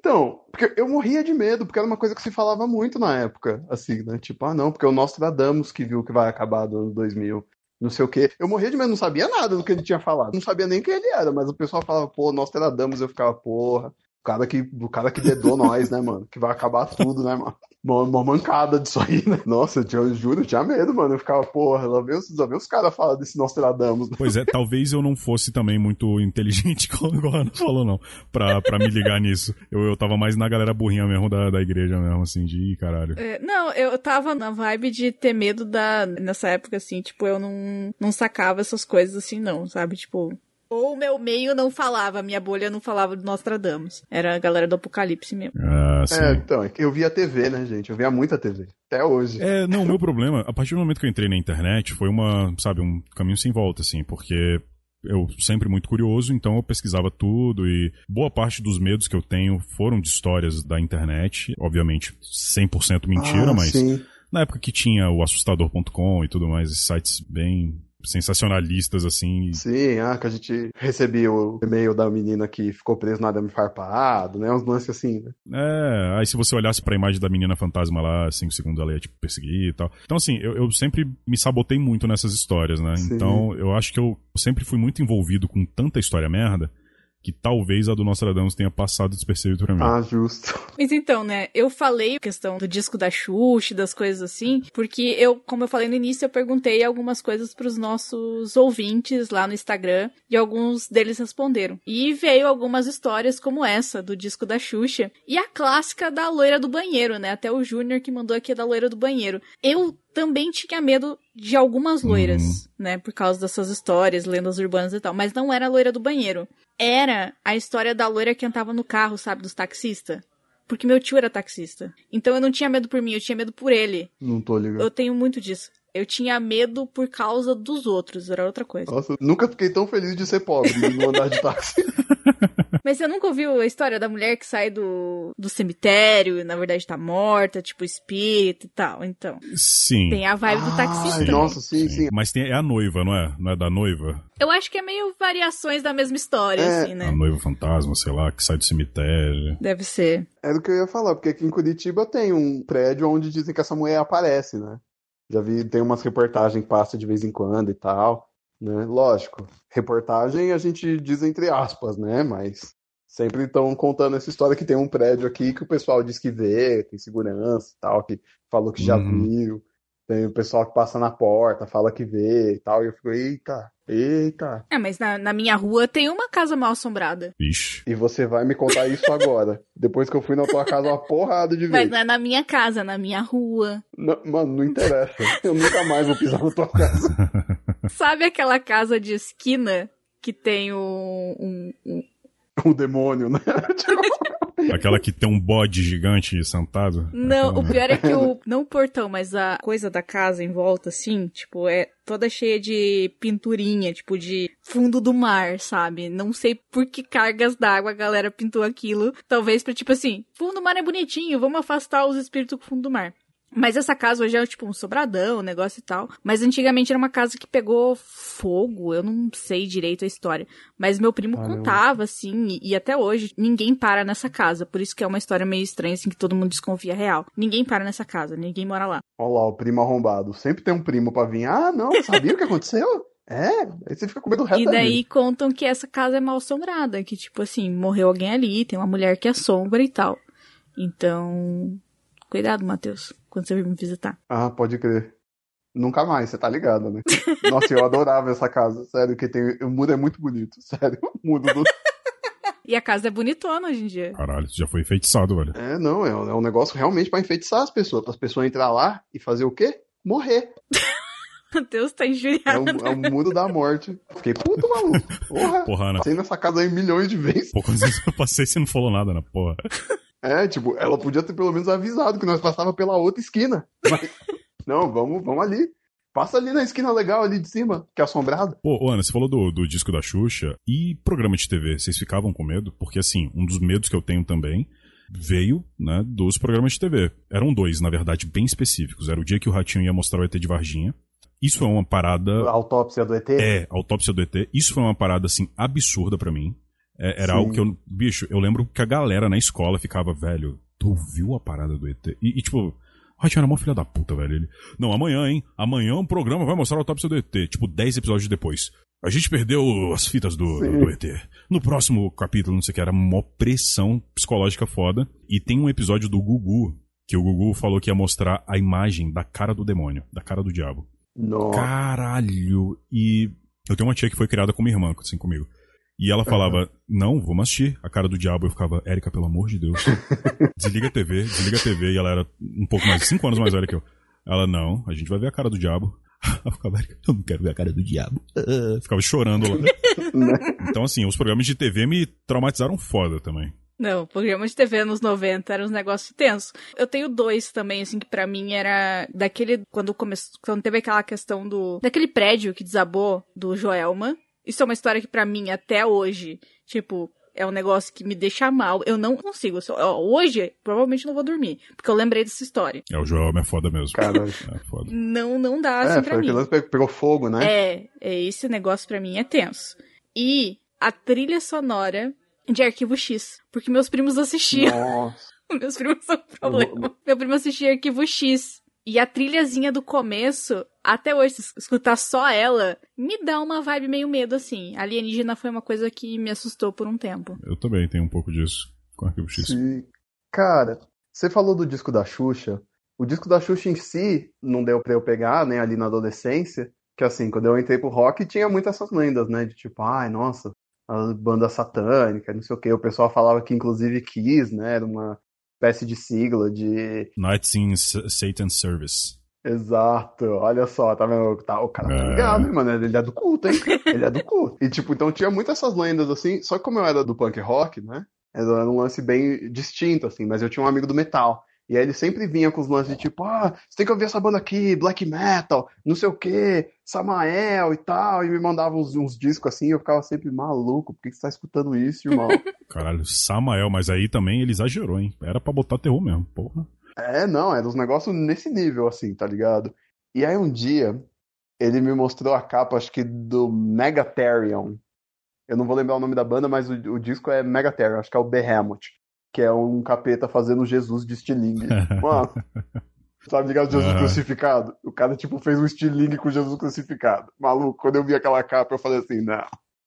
Então, porque eu morria de medo, porque era uma coisa que se falava muito na época, assim, né? Tipo, ah, não, porque o Nostradamus que viu que vai acabar do ano 2000, não sei o quê. Eu morria de medo, não sabia nada do que ele tinha falado. Não sabia nem quem ele era, mas o pessoal falava, pô, Nostradamus, eu ficava, porra. O cara que, o cara que dedou nós, né, mano? Que vai acabar tudo, né, mano? Uma, uma mancada disso aí, né? Nossa, eu, tinha, eu juro, eu tinha medo, mano. Eu ficava, porra, lá vê, lá vê os caras falar desse Nostradamus. Né? Pois é, talvez eu não fosse também muito inteligente, como o Ana falou, não, pra, pra me ligar nisso. Eu, eu tava mais na galera burrinha mesmo da, da igreja mesmo, assim, de caralho. É, não, eu tava na vibe de ter medo da. Nessa época, assim, tipo, eu não, não sacava essas coisas assim, não, sabe? Tipo, ou o meu meio não falava, minha bolha não falava do Nostradamus. Era a galera do Apocalipse mesmo. Ah, sim. É, então, é eu via TV, né, gente? Eu via muita TV. Até hoje. É, não, o meu problema, a partir do momento que eu entrei na internet, foi uma, sabe, um caminho sem volta, assim, porque eu sempre muito curioso, então eu pesquisava tudo e boa parte dos medos que eu tenho foram de histórias da internet, obviamente 100% mentira, ah, mas sim. na época que tinha o assustador.com e tudo mais, esses sites bem sensacionalistas, assim. Sim, ah, que a gente recebia o e-mail da menina que ficou presa no arame farpado, né? Uns lances assim, né? É, aí se você olhasse pra imagem da menina fantasma lá, cinco segundos ela ia, tipo, perseguir e tal. Então, assim, eu, eu sempre me sabotei muito nessas histórias, né? Sim. Então, eu acho que eu sempre fui muito envolvido com tanta história merda que talvez a do Nostradamus tenha passado despercebido pra mim. Ah, justo. Mas então, né, eu falei a questão do disco da Xuxa, das coisas assim, porque eu, como eu falei no início, eu perguntei algumas coisas pros nossos ouvintes lá no Instagram e alguns deles responderam. E veio algumas histórias como essa do disco da Xuxa e a clássica da loira do banheiro, né? Até o Júnior que mandou aqui da loira do banheiro. Eu também tinha medo de algumas loiras, Uhum. né? Por causa dessas histórias, lendas urbanas e tal. Mas não era a loira do banheiro. Era a história da loira que andava no carro, sabe? Dos taxistas. Porque meu tio era taxista. Então eu não tinha medo por mim, eu tinha medo por ele. Não tô ligado. Eu tenho muito disso. Eu tinha medo por causa dos outros, era outra coisa. Nossa, nunca fiquei tão feliz de ser pobre não andar de táxi. Mas você nunca ouviu a história da mulher que sai do, do cemitério e na verdade tá morta, tipo espírito e tal? Então, Sim. tem a vibe do Ai, taxista. também. nossa, sim, sim. Mas tem, é a noiva, não é? Não é da noiva? Eu acho que é meio variações da mesma história, É. assim, né? A noiva fantasma, sei lá, que sai do cemitério. Deve ser. Era o que eu ia falar, porque aqui em Curitiba tem um prédio onde dizem que essa mulher aparece, né? Já vi, tem umas reportagens que passam de vez em quando e tal, né? Lógico, reportagem a gente diz entre aspas, né? Mas sempre estão contando essa história que tem um prédio aqui que o pessoal diz que vê, tem segurança e tal, que falou que já Uhum. viu. Tem o pessoal que passa na porta, fala que vê e tal, e eu fico, eita, eita. É, mas na, na minha rua tem uma casa mal assombrada. Ixi. E você vai me contar isso agora, depois que eu fui na tua casa uma porrada de Mas vezes. não é na minha casa, é na minha rua. Não, mano, não interessa. Eu nunca mais vou pisar na tua casa. Sabe aquela casa de esquina que tem um, um- um- O demônio, né? Aquela que tem um bode gigante sentado. Não, o Aquela- pior é que o. Não o portão, mas a coisa da casa em volta, assim, tipo, é toda cheia de pinturinha, tipo, de fundo do mar, sabe? Não sei por que cargas d'água a galera pintou aquilo. Talvez pra, tipo assim, fundo do mar é bonitinho, vamos afastar os espíritos do fundo do mar. Mas essa casa hoje é tipo um sobradão, um negócio e tal. Mas antigamente era uma casa que pegou fogo, eu não sei direito a história. Mas meu primo contava, assim, e, e até hoje ninguém para nessa casa. Por isso que é uma história meio estranha, assim, que todo mundo desconfia real. Ninguém para nessa casa, ninguém mora lá. Olha lá, o primo arrombado. Sempre tem um primo pra vir. Ah, não, sabia o que aconteceu? É, aí você fica com medo do resto E da daí contam que essa casa é mal assombrada, que tipo assim, morreu alguém ali, tem uma mulher que assombra e tal. Então, cuidado, Matheus, quando você vir me visitar. Ah, pode crer. Nunca mais, você tá ligado, né? Nossa, eu adorava essa casa. Sério, que tem. O muro é muito bonito. Sério, o muro do. E a casa é bonitona hoje em dia. Caralho, isso já foi enfeitiçado, velho. É, não, é um, é um negócio realmente pra enfeitiçar as pessoas. Para as pessoas entrar lá e fazer o quê? Morrer. Matheus tá É injuriado. o, é o muro da morte. Fiquei puto, maluco. Porra. Porra, Ana. Passei nessa casa aí milhões de vezes. Quantas vezes eu passei e você não falou nada na porra. É, tipo, ela podia ter pelo menos avisado que nós passava pela outra esquina. Mas, não, vamos, vamos ali. Passa ali na esquina legal ali de cima, que é assombrado. Pô, ô, Ana, você falou do, do disco da Xuxa e programa de TV. Vocês ficavam com medo? Porque, assim, um dos medos que eu tenho também veio, né, dos programas de TV. Eram dois, na verdade, bem específicos. Era o dia que o Ratinho ia mostrar o ET de Varginha. Isso é uma parada A autópsia do ET. É, autópsia do ET. Isso foi uma parada, assim, absurda pra mim. É, era Sim. algo que eu. Bicho, eu lembro que a galera na escola ficava, velho, tu ouviu a parada do ET? E, e, tipo, o Ratinho era mó filha da puta, velho. Ele, não, amanhã, hein? Amanhã um programa vai mostrar a autópsia do ET. Tipo, 10 episódios depois. A gente perdeu as fitas do, do, do ET. No próximo capítulo, não sei o que, era mó pressão psicológica foda. E tem um episódio do Gugu, que o Gugu falou que ia mostrar a imagem da cara do demônio, da cara do diabo. Nossa. Caralho! E eu tenho uma tia que foi criada como irmã, assim, comigo. E ela falava, não, vamos assistir a cara do diabo. Eu ficava, Érica, pelo amor de Deus. desliga a TV, desliga a TV. E ela era um pouco mais, cinco anos mais velha que eu. Ela, não, a gente vai ver a cara do diabo. Eu ficava, Érica, eu não quero ver a cara do diabo. Ficava chorando lá. Então, assim, os programas de TV me traumatizaram foda também. Não, programa de TV nos 90 era uns negócios tensos. Eu tenho dois também, assim, que pra mim era daquele. Quando começou. Quando teve aquela questão do. Daquele prédio que desabou do Joelma. Isso é uma história que pra mim, até hoje, tipo, é um negócio que me deixa mal. Eu não consigo. Hoje, provavelmente não vou dormir. Porque eu lembrei dessa história. É, o Joel é foda mesmo. Cara, é foda. Não, não dá assim é, pra mim. Lance pegou fogo, né? É, é, esse negócio pra mim é tenso. E a trilha sonora de Arquivo X. Porque meus primos assistiam. Nossa. meus primos são um problema. Meu primo assistia Arquivo X. E a trilhazinha do começo, até hoje, escutar só ela, me dá uma vibe meio medo, assim. Alienígena foi uma coisa que me assustou por um tempo. Eu também tenho um pouco disso com Arquivo X. Sim. Cara, você falou do disco da Xuxa. O disco da Xuxa em si não deu pra eu pegar, né, ali na adolescência. Que assim, quando eu entrei pro rock, tinha muitas essas lendas, né? De tipo, ai, nossa, a banda satânica, não sei o quê. O pessoal falava que, inclusive, Kiss, né, era uma espécie de sigla de. Nights in Satan's Service. Exato, olha só, tá vendo? Tá, o cara tá É. ligado, hein, mano? Ele é do culto, hein? Ele é do culto. E, tipo, então tinha muitas essas lendas, assim, só que como eu era do punk rock, né? Era um lance bem distinto, assim, mas eu tinha um amigo do metal. E aí ele sempre vinha com os lances de tipo, ah, você tem que ouvir essa banda aqui, black metal, não sei o quê, Samael e tal, e me mandava uns, uns discos assim, e eu ficava sempre maluco, por que que você tá escutando isso, irmão? Caralho, Samael, mas aí também ele exagerou, hein? Era pra botar terror mesmo, porra. É, não, era uns negócios nesse nível, assim, tá ligado? E aí um dia, ele me mostrou a capa, acho que do Megatherion. Eu não vou lembrar o nome da banda, mas o, o disco é Megatherion, acho que é o Behemoth, que é um capeta fazendo Jesus de estilingue. Mano, sabe ligado Jesus Aham. crucificado? O cara, tipo, fez um estilingue com Jesus crucificado. Maluco, quando eu vi aquela capa, eu falei assim, não,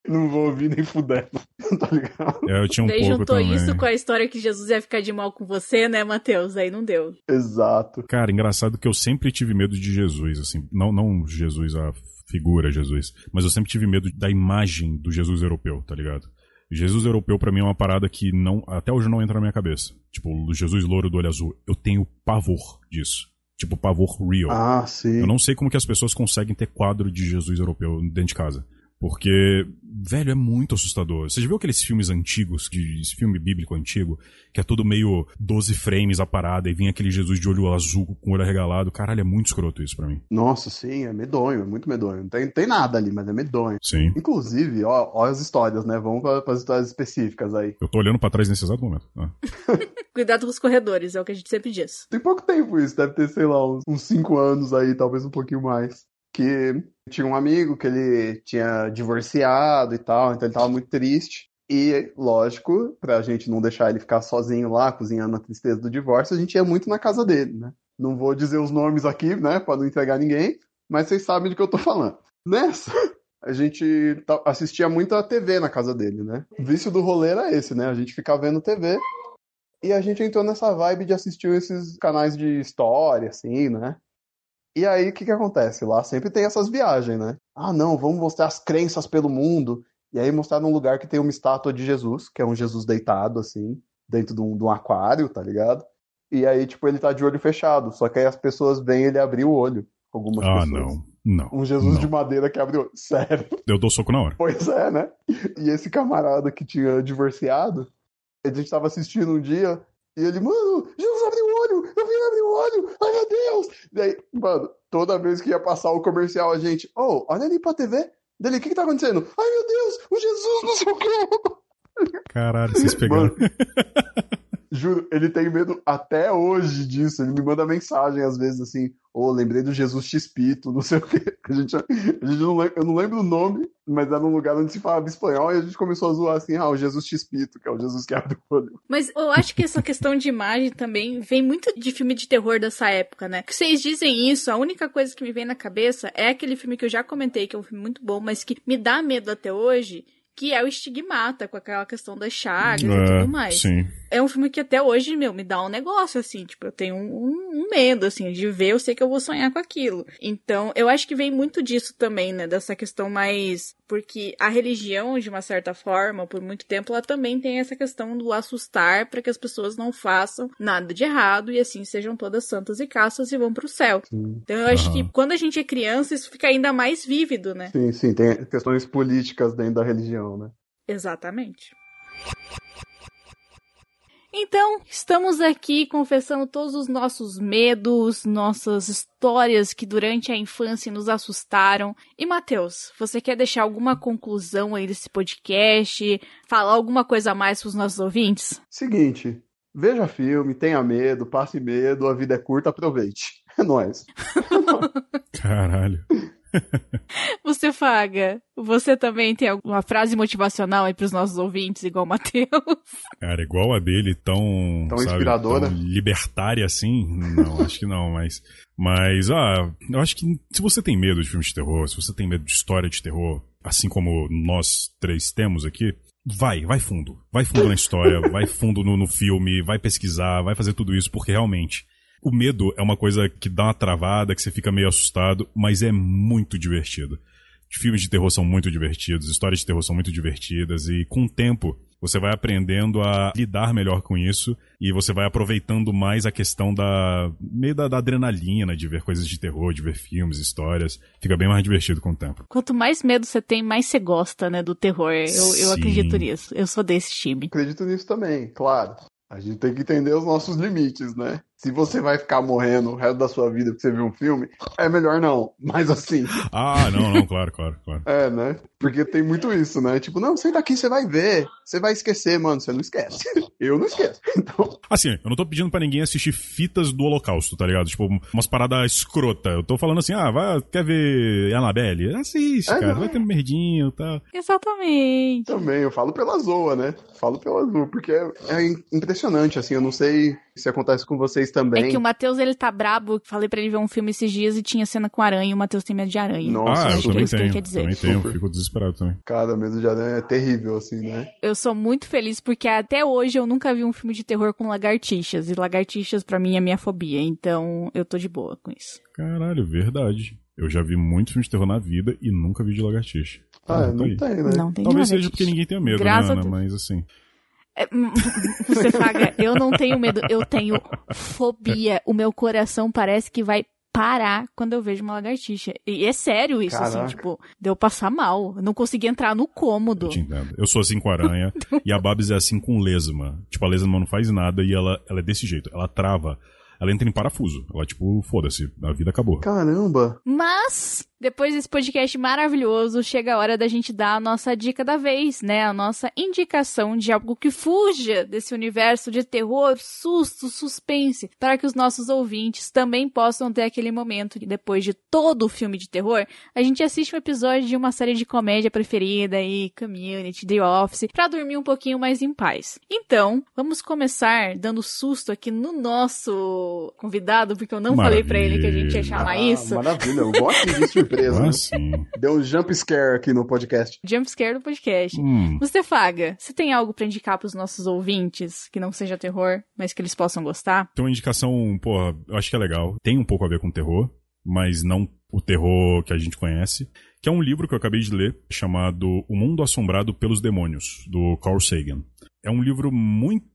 não vou ouvir nem fudendo, tá ligado? É, eu tinha um Daí pouco juntou também. isso com a história que Jesus ia ficar de mal com você, né, Matheus? Aí não deu. Exato. Cara, engraçado que eu sempre tive medo de Jesus, assim. Não, não Jesus, a figura Jesus. Mas eu sempre tive medo da imagem do Jesus europeu, tá ligado? Jesus europeu pra mim é uma parada que não até hoje não entra na minha cabeça. Tipo, o Jesus louro do olho azul. Eu tenho pavor disso. Tipo, pavor real. Ah, sim. Eu não sei como que as pessoas conseguem ter quadro de Jesus europeu dentro de casa. Porque, velho, é muito assustador. Você já viu aqueles filmes antigos, de esse filme bíblico antigo, que é todo meio 12 frames a parada e vem aquele Jesus de olho azul com o olho arregalado? Caralho, é muito escroto isso pra mim. Nossa, sim, é medonho, é muito medonho. Não tem, tem nada ali, mas é medonho. Sim. Inclusive, ó, ó as histórias, né? Vamos para as histórias específicas aí. Eu tô olhando pra trás nesse exato momento. Ah. Cuidado com os corredores, é o que a gente sempre diz. Tem pouco tempo isso, deve ter, sei lá, uns, uns cinco anos aí, talvez um pouquinho mais. Que tinha um amigo que ele tinha divorciado e tal, então ele tava muito triste. E, lógico, pra gente não deixar ele ficar sozinho lá, cozinhando a tristeza do divórcio, a gente ia muito na casa dele, né? Não vou dizer os nomes aqui, né, pra não entregar ninguém, mas vocês sabem do que eu tô falando. Nessa, a gente assistia muito a TV na casa dele, né? O vício do rolê era esse, né? A gente ficava vendo TV e a gente entrou nessa vibe de assistir esses canais de história, assim, né? E aí, o que que acontece? Lá sempre tem essas viagens, né? Ah, não, vamos mostrar as crenças pelo mundo. E aí mostrar num lugar que tem uma estátua de Jesus, que é um Jesus deitado, assim, dentro de um, de um aquário, tá ligado? E aí, tipo, ele tá de olho fechado. Só que aí as pessoas veem ele abrir o olho. Algumas Ah, pessoas. não. Não. Um Jesus não. de madeira que olho. Sério. Eu dou soco na hora. Pois é, né? E esse camarada que tinha divorciado, a gente tava assistindo um dia, e ele, mano, Jesus abriu olho, eu vi ele abrir o olho, ai meu Deus! E aí, mano, toda vez que ia passar o comercial, a gente, oh, olha ali pra TV, dele, o que que tá acontecendo? Ai meu Deus, o Jesus não sei o quê! Caralho, vocês pegaram. Juro, ele tem medo até hoje disso. Ele me manda mensagem às vezes assim: Ô, lembrei do Jesus Xpito, não sei o quê. A gente, a gente não, eu não lembro o nome, mas era num lugar onde se falava espanhol e a gente começou a zoar assim: ah, o Jesus Xpito, que é o Jesus que abre o olho. Mas eu acho que essa questão de imagem também vem muito de filme de terror dessa época, né? Que vocês dizem isso, a única coisa que me vem na cabeça é aquele filme que eu já comentei, que é um filme muito bom, mas que me dá medo até hoje, que é o Estigmata, com aquela questão das chagas e É, tudo mais. Sim. É um filme que até hoje, meu, me dá um negócio, assim, tipo, eu tenho um, um medo, assim, de ver, eu sei que eu vou sonhar com aquilo. Então, eu acho que vem muito disso também, né, dessa questão mais... Porque a religião, de uma certa forma, por muito tempo, ela também tem essa questão do assustar para que as pessoas não façam nada de errado e assim sejam todas santas e castas e vão pro céu. Então, eu acho que quando a gente é criança, isso fica ainda mais vívido, né? Sim, sim, tem questões políticas dentro da religião, né? Exatamente. Então, estamos aqui confessando todos os nossos medos, nossas histórias que durante a infância nos assustaram. E Matheus, você quer deixar alguma conclusão aí desse podcast? Falar alguma coisa a mais para os nossos ouvintes? Seguinte, veja filme, tenha medo, passe medo, a vida é curta, aproveite. É nóis. Caralho. Você, Faga, você também tem alguma frase motivacional aí pros nossos ouvintes, igual o Matheus? Cara, igual a dele, tão. Tão sabe, inspiradora? tão libertária assim? Não, acho que não, mas. Mas, ah, eu acho que se você tem medo de filmes de terror, se você tem medo de história de terror, assim como nós três temos aqui, vai, vai fundo. Vai fundo na história, vai fundo no, no filme, vai pesquisar, vai fazer tudo isso, porque realmente o medo é uma coisa que dá uma travada, que você fica meio assustado, mas é muito divertido. Filmes de terror são muito divertidos, histórias de terror são muito divertidas, e com o tempo você vai aprendendo a lidar melhor com isso e você vai aproveitando mais a questão da meio da, da adrenalina de ver coisas de terror, de ver filmes, histórias. Fica bem mais divertido com o tempo. Quanto mais medo você tem, mais você gosta, né, do terror. Eu, eu acredito nisso. Eu sou desse time. Acredito nisso também, claro. A gente tem que entender os nossos limites, né? Se você vai ficar morrendo o resto da sua vida porque você viu um filme, é melhor não. Mas assim, Ah, não, não, claro, claro, claro. é, né? Porque tem muito isso, né? Tipo, não, sai daqui, você vai ver. Você vai esquecer, mano. Você não esquece. Eu não esqueço. Então, Assim, eu não tô pedindo pra ninguém assistir fitas do Holocausto, tá ligado? Tipo, umas paradas escrota. Eu tô falando assim, ah, vai, quer ver Annabelle? Assiste, É, cara. Vai ter um merdinho e tal. Exatamente. também, eu falo pela Zoa, né? Falo pela Zoa, porque é, é impressionante, assim. Eu não sei se acontece com vocês também. É que o Matheus, ele tá brabo. Falei pra ele ver um filme esses dias e tinha cena com aranha e o Matheus tem medo de aranha. Nossa, ah, eu é também isso que tenho. quer dizer. Também tenho, fico desesperado também. Cara, medo de aranha é terrível, assim, né? Eu sou muito feliz porque até hoje eu nunca vi um filme de terror com lagartixas. E lagartixas, pra mim, é minha fobia. Então, eu tô de boa com isso. Caralho, verdade. Eu já vi muitos filmes de terror na vida e nunca vi de lagartixa. Ah, tá não aí. tem, né? Não tem Talvez seja porque ninguém tenha medo, Graças né, Ana? Mas assim. É, hum, Você paga, eu não tenho medo, eu tenho fobia. O meu coração parece que vai parar quando eu vejo uma lagartixa. E é sério isso, assim, Caraca. tipo, deu passar mal. Eu não consegui entrar no cômodo. Eu te entendo. Eu sou assim com a aranha e a Babs é assim com lesma. Tipo, a lesma não faz nada e ela, ela é desse jeito. Ela trava. Ela entra em parafuso. Ela, tipo, foda-se, a vida acabou. Caramba! Mas, depois desse podcast maravilhoso, chega a hora da gente dar a nossa dica da vez, né? A nossa indicação de algo que fuja desse universo de terror, susto, suspense, para que os nossos ouvintes também possam ter aquele momento que depois de todo o filme de terror, a gente assiste um episódio de uma série de comédia preferida aí, Community, The Office, para dormir um pouquinho mais em paz. Então, vamos começar dando susto aqui no nosso convidado, porque eu não falei pra ele que a gente ia chamar Ah, isso. Maravilha, eu gosto de surpresa. Ah, sim. Deu um jump scare aqui no podcast. Jumpscare do podcast. Hum, Você, Faga, você tem algo pra indicar pros nossos ouvintes que não seja terror, mas que eles possam gostar? tem uma indicação, porra, eu acho que é legal. Tem um pouco a ver com terror, mas não o terror que a gente conhece. Que é um livro que eu acabei de ler, chamado O Mundo Assombrado pelos Demônios, do Carl Sagan. É um livro muito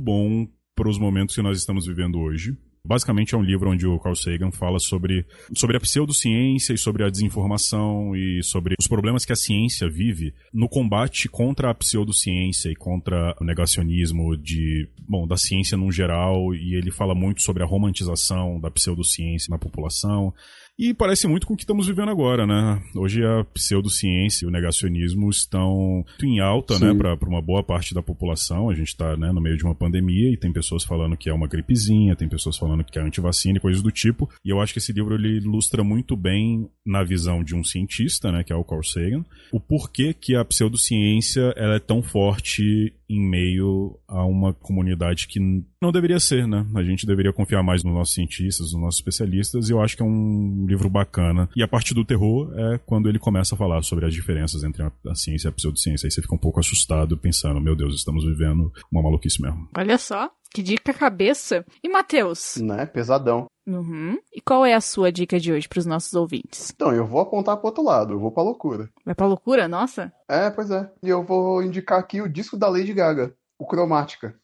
bom para os momentos que nós estamos vivendo hoje. Basicamente é um livro onde o Carl Sagan fala sobre, sobre a pseudociência e sobre a desinformação e sobre os problemas que a ciência vive no combate contra a pseudociência e contra o negacionismo de, bom, da ciência num geral, e ele fala muito sobre a romantização da pseudociência na população. E parece muito com o que estamos vivendo agora, né? Hoje a pseudociência e o negacionismo estão muito em alta, Sim. né, para uma boa parte da população. A gente está né, no meio de uma pandemia e tem pessoas falando que é uma gripezinha, tem pessoas falando que é antivacina e coisas do tipo. E eu acho que esse livro ele ilustra muito bem na visão de um cientista, né, que é o Carl Sagan, o porquê que a pseudociência ela é tão forte em meio a uma comunidade que não deveria ser, né? A gente deveria confiar mais nos nossos cientistas, nos nossos especialistas, e eu acho que é um livro bacana. E a parte do terror é quando ele começa a falar sobre as diferenças entre a, ciência e a pseudociência. Aí você fica um pouco assustado, pensando, meu Deus, estamos vivendo uma maluquice mesmo. Olha só, que dica cabeça. E Matheus? Né? Pesadão. Uhum. E qual é a sua dica de hoje pros nossos ouvintes? Então, eu vou apontar pro outro lado, eu vou pra loucura. Vai pra loucura? Nossa? É, pois é. E eu vou indicar aqui o disco da Lady Gaga, o Cromática.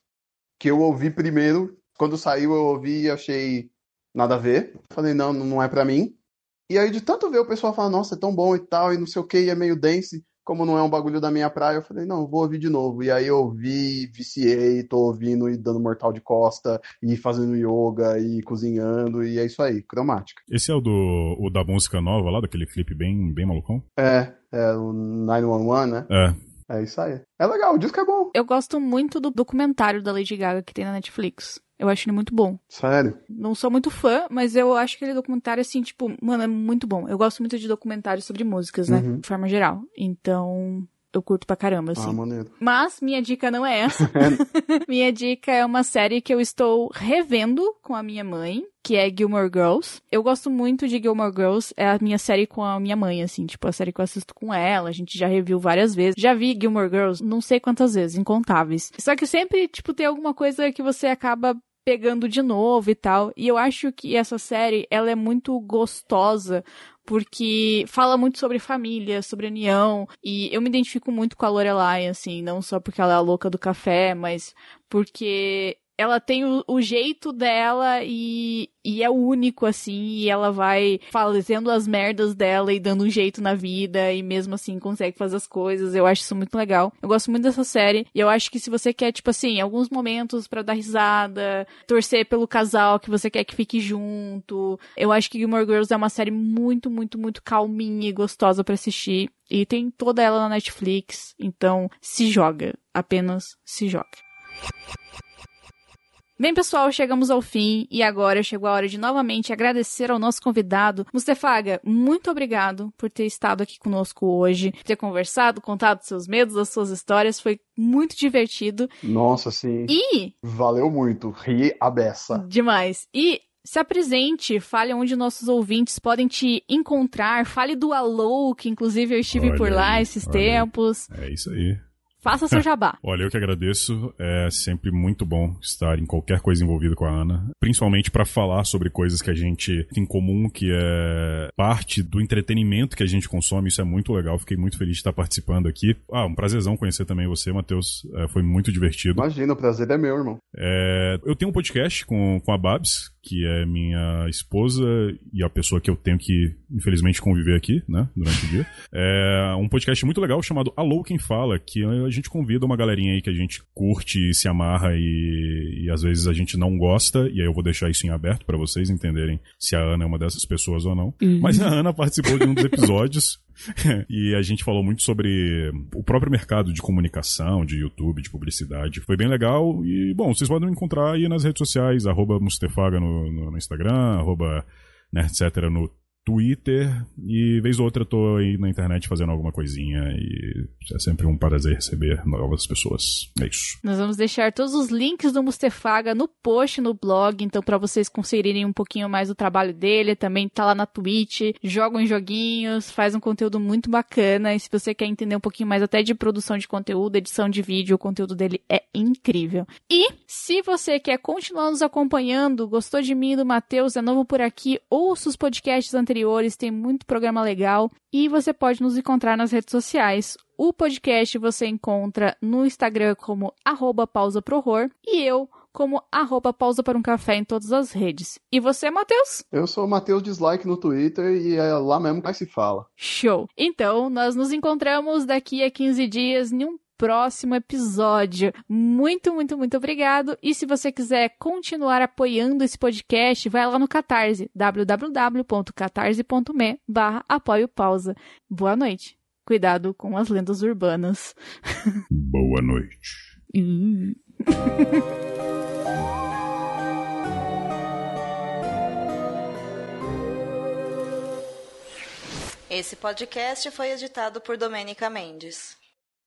Que eu ouvi primeiro, quando saiu eu ouvi e achei nada a ver. Falei, não, não é pra mim. E aí de tanto ver o pessoal falar, nossa, é tão bom e tal, e não sei o que, e é meio dance. Como não é um bagulho da minha praia, eu falei, não, vou ouvir de novo. E aí eu ouvi, viciei, tô ouvindo e dando mortal de costa, e fazendo yoga, e cozinhando, e é isso aí, cromática. Esse é o, do, o da música nova lá, daquele clipe bem, bem malucão? É, é o 911, né? É. É isso aí. É legal, o disco é bom. Eu gosto muito do documentário da Lady Gaga que tem na Netflix. Eu acho ele muito bom. Sério? Não sou muito fã, mas eu acho que aquele documentário, assim, tipo, mano, é muito bom. Eu gosto muito de documentários sobre músicas, né? Uhum. De forma geral. Então, eu curto pra caramba, Ah, assim. maneiro. Mas minha dica não é essa. minha dica é uma série que eu estou revendo com a minha mãe, que é Gilmore Girls. Eu gosto muito de Gilmore Girls, é a minha série com a minha mãe, assim, tipo, a série que eu assisto com ela, a gente já reviu várias vezes. Já vi Gilmore Girls não sei quantas vezes, incontáveis. Só que sempre, tipo, tem alguma coisa que você acaba pegando de novo e tal. E eu acho que essa série, ela é muito gostosa porque fala muito sobre família, sobre união, e eu me identifico muito com a Lorelai, assim, não só porque ela é a louca do café, mas porque ela tem o, o jeito dela e, e é único, assim, e ela vai fazendo as merdas dela e dando um jeito na vida, e mesmo assim consegue fazer as coisas. Eu acho isso muito legal. Eu gosto muito dessa série, e eu acho que se você quer, tipo assim, alguns momentos pra dar risada, torcer pelo casal que você quer que fique junto, eu acho que Gilmore Girls é uma série muito, muito, muito calminha e gostosa pra assistir. E tem toda ela na Netflix, então se joga, apenas se joga. Bem, pessoal, chegamos ao fim e agora chegou a hora de novamente agradecer ao nosso convidado. Mustefaga, muito obrigado por ter estado aqui conosco hoje, ter conversado, contado seus medos, as suas histórias. Foi muito divertido. Nossa, sim. E. Valeu muito. Ri a beça. Demais. E. Se apresente, fale onde nossos ouvintes podem te encontrar, fale do Alô, que inclusive eu estive Olha por lá aí, esses olha tempos. É isso aí. Faça seu jabá. Olha, eu que agradeço. É sempre muito bom estar em qualquer coisa envolvida com a Ana, principalmente para falar sobre coisas que a gente tem em comum, que é parte do entretenimento que a gente consome. Isso é muito legal. Fiquei muito feliz de estar participando aqui. Ah, um prazerzão conhecer também você, Matheus. É, foi muito divertido. Imagina, o prazer é meu, irmão. É, eu tenho um podcast com, com a Babs, que é minha esposa e a pessoa que eu tenho que, infelizmente, conviver aqui, né, durante o dia. É um podcast muito legal chamado Alô Quem Fala, que a gente convida uma galerinha aí que a gente curte, se amarra e, e às vezes a gente não gosta, e aí eu vou deixar isso em aberto para vocês entenderem se a Ana é uma dessas pessoas ou não. Mas a Ana participou de um dos episódios e a gente falou muito sobre o próprio mercado de comunicação, de YouTube, de publicidade. Foi bem legal e, bom, vocês podem me encontrar aí nas redes sociais, arroba Mustefaga no, no, no Instagram, arroba Nerdcetera no Twitter e vez ou outra eu tô aí na internet fazendo alguma coisinha e é sempre um prazer receber novas pessoas. É isso. Nós vamos deixar todos os links do Mustefaga no post no blog, então para vocês conferirem um pouquinho mais do trabalho dele, também tá lá na Twitch, joga em joguinhos, faz um conteúdo muito bacana e se você quer entender um pouquinho mais até de produção de conteúdo, edição de vídeo, o conteúdo dele é incrível. E se você quer continuar nos acompanhando, gostou de mim do Matheus, é novo por aqui, ouça os podcasts anteriores anteriores, tem muito programa legal e você pode nos encontrar nas redes sociais. O podcast você encontra no Instagram como arroba pausa pro horror e eu como arroba pausa para um café em todas as redes. E você, Matheus? Eu sou o Matheus Dislike no Twitter e é lá mesmo que se fala. Show! Então, nós nos encontramos daqui a 15 dias em um próximo episódio. Muito, muito, muito obrigado. E se você quiser continuar apoiando esse podcast, vai lá no Catarse, www.catarse.me barra apoio pausa. Boa noite. Cuidado com as lendas urbanas. Boa noite. Esse podcast foi editado por Domênica Mendes.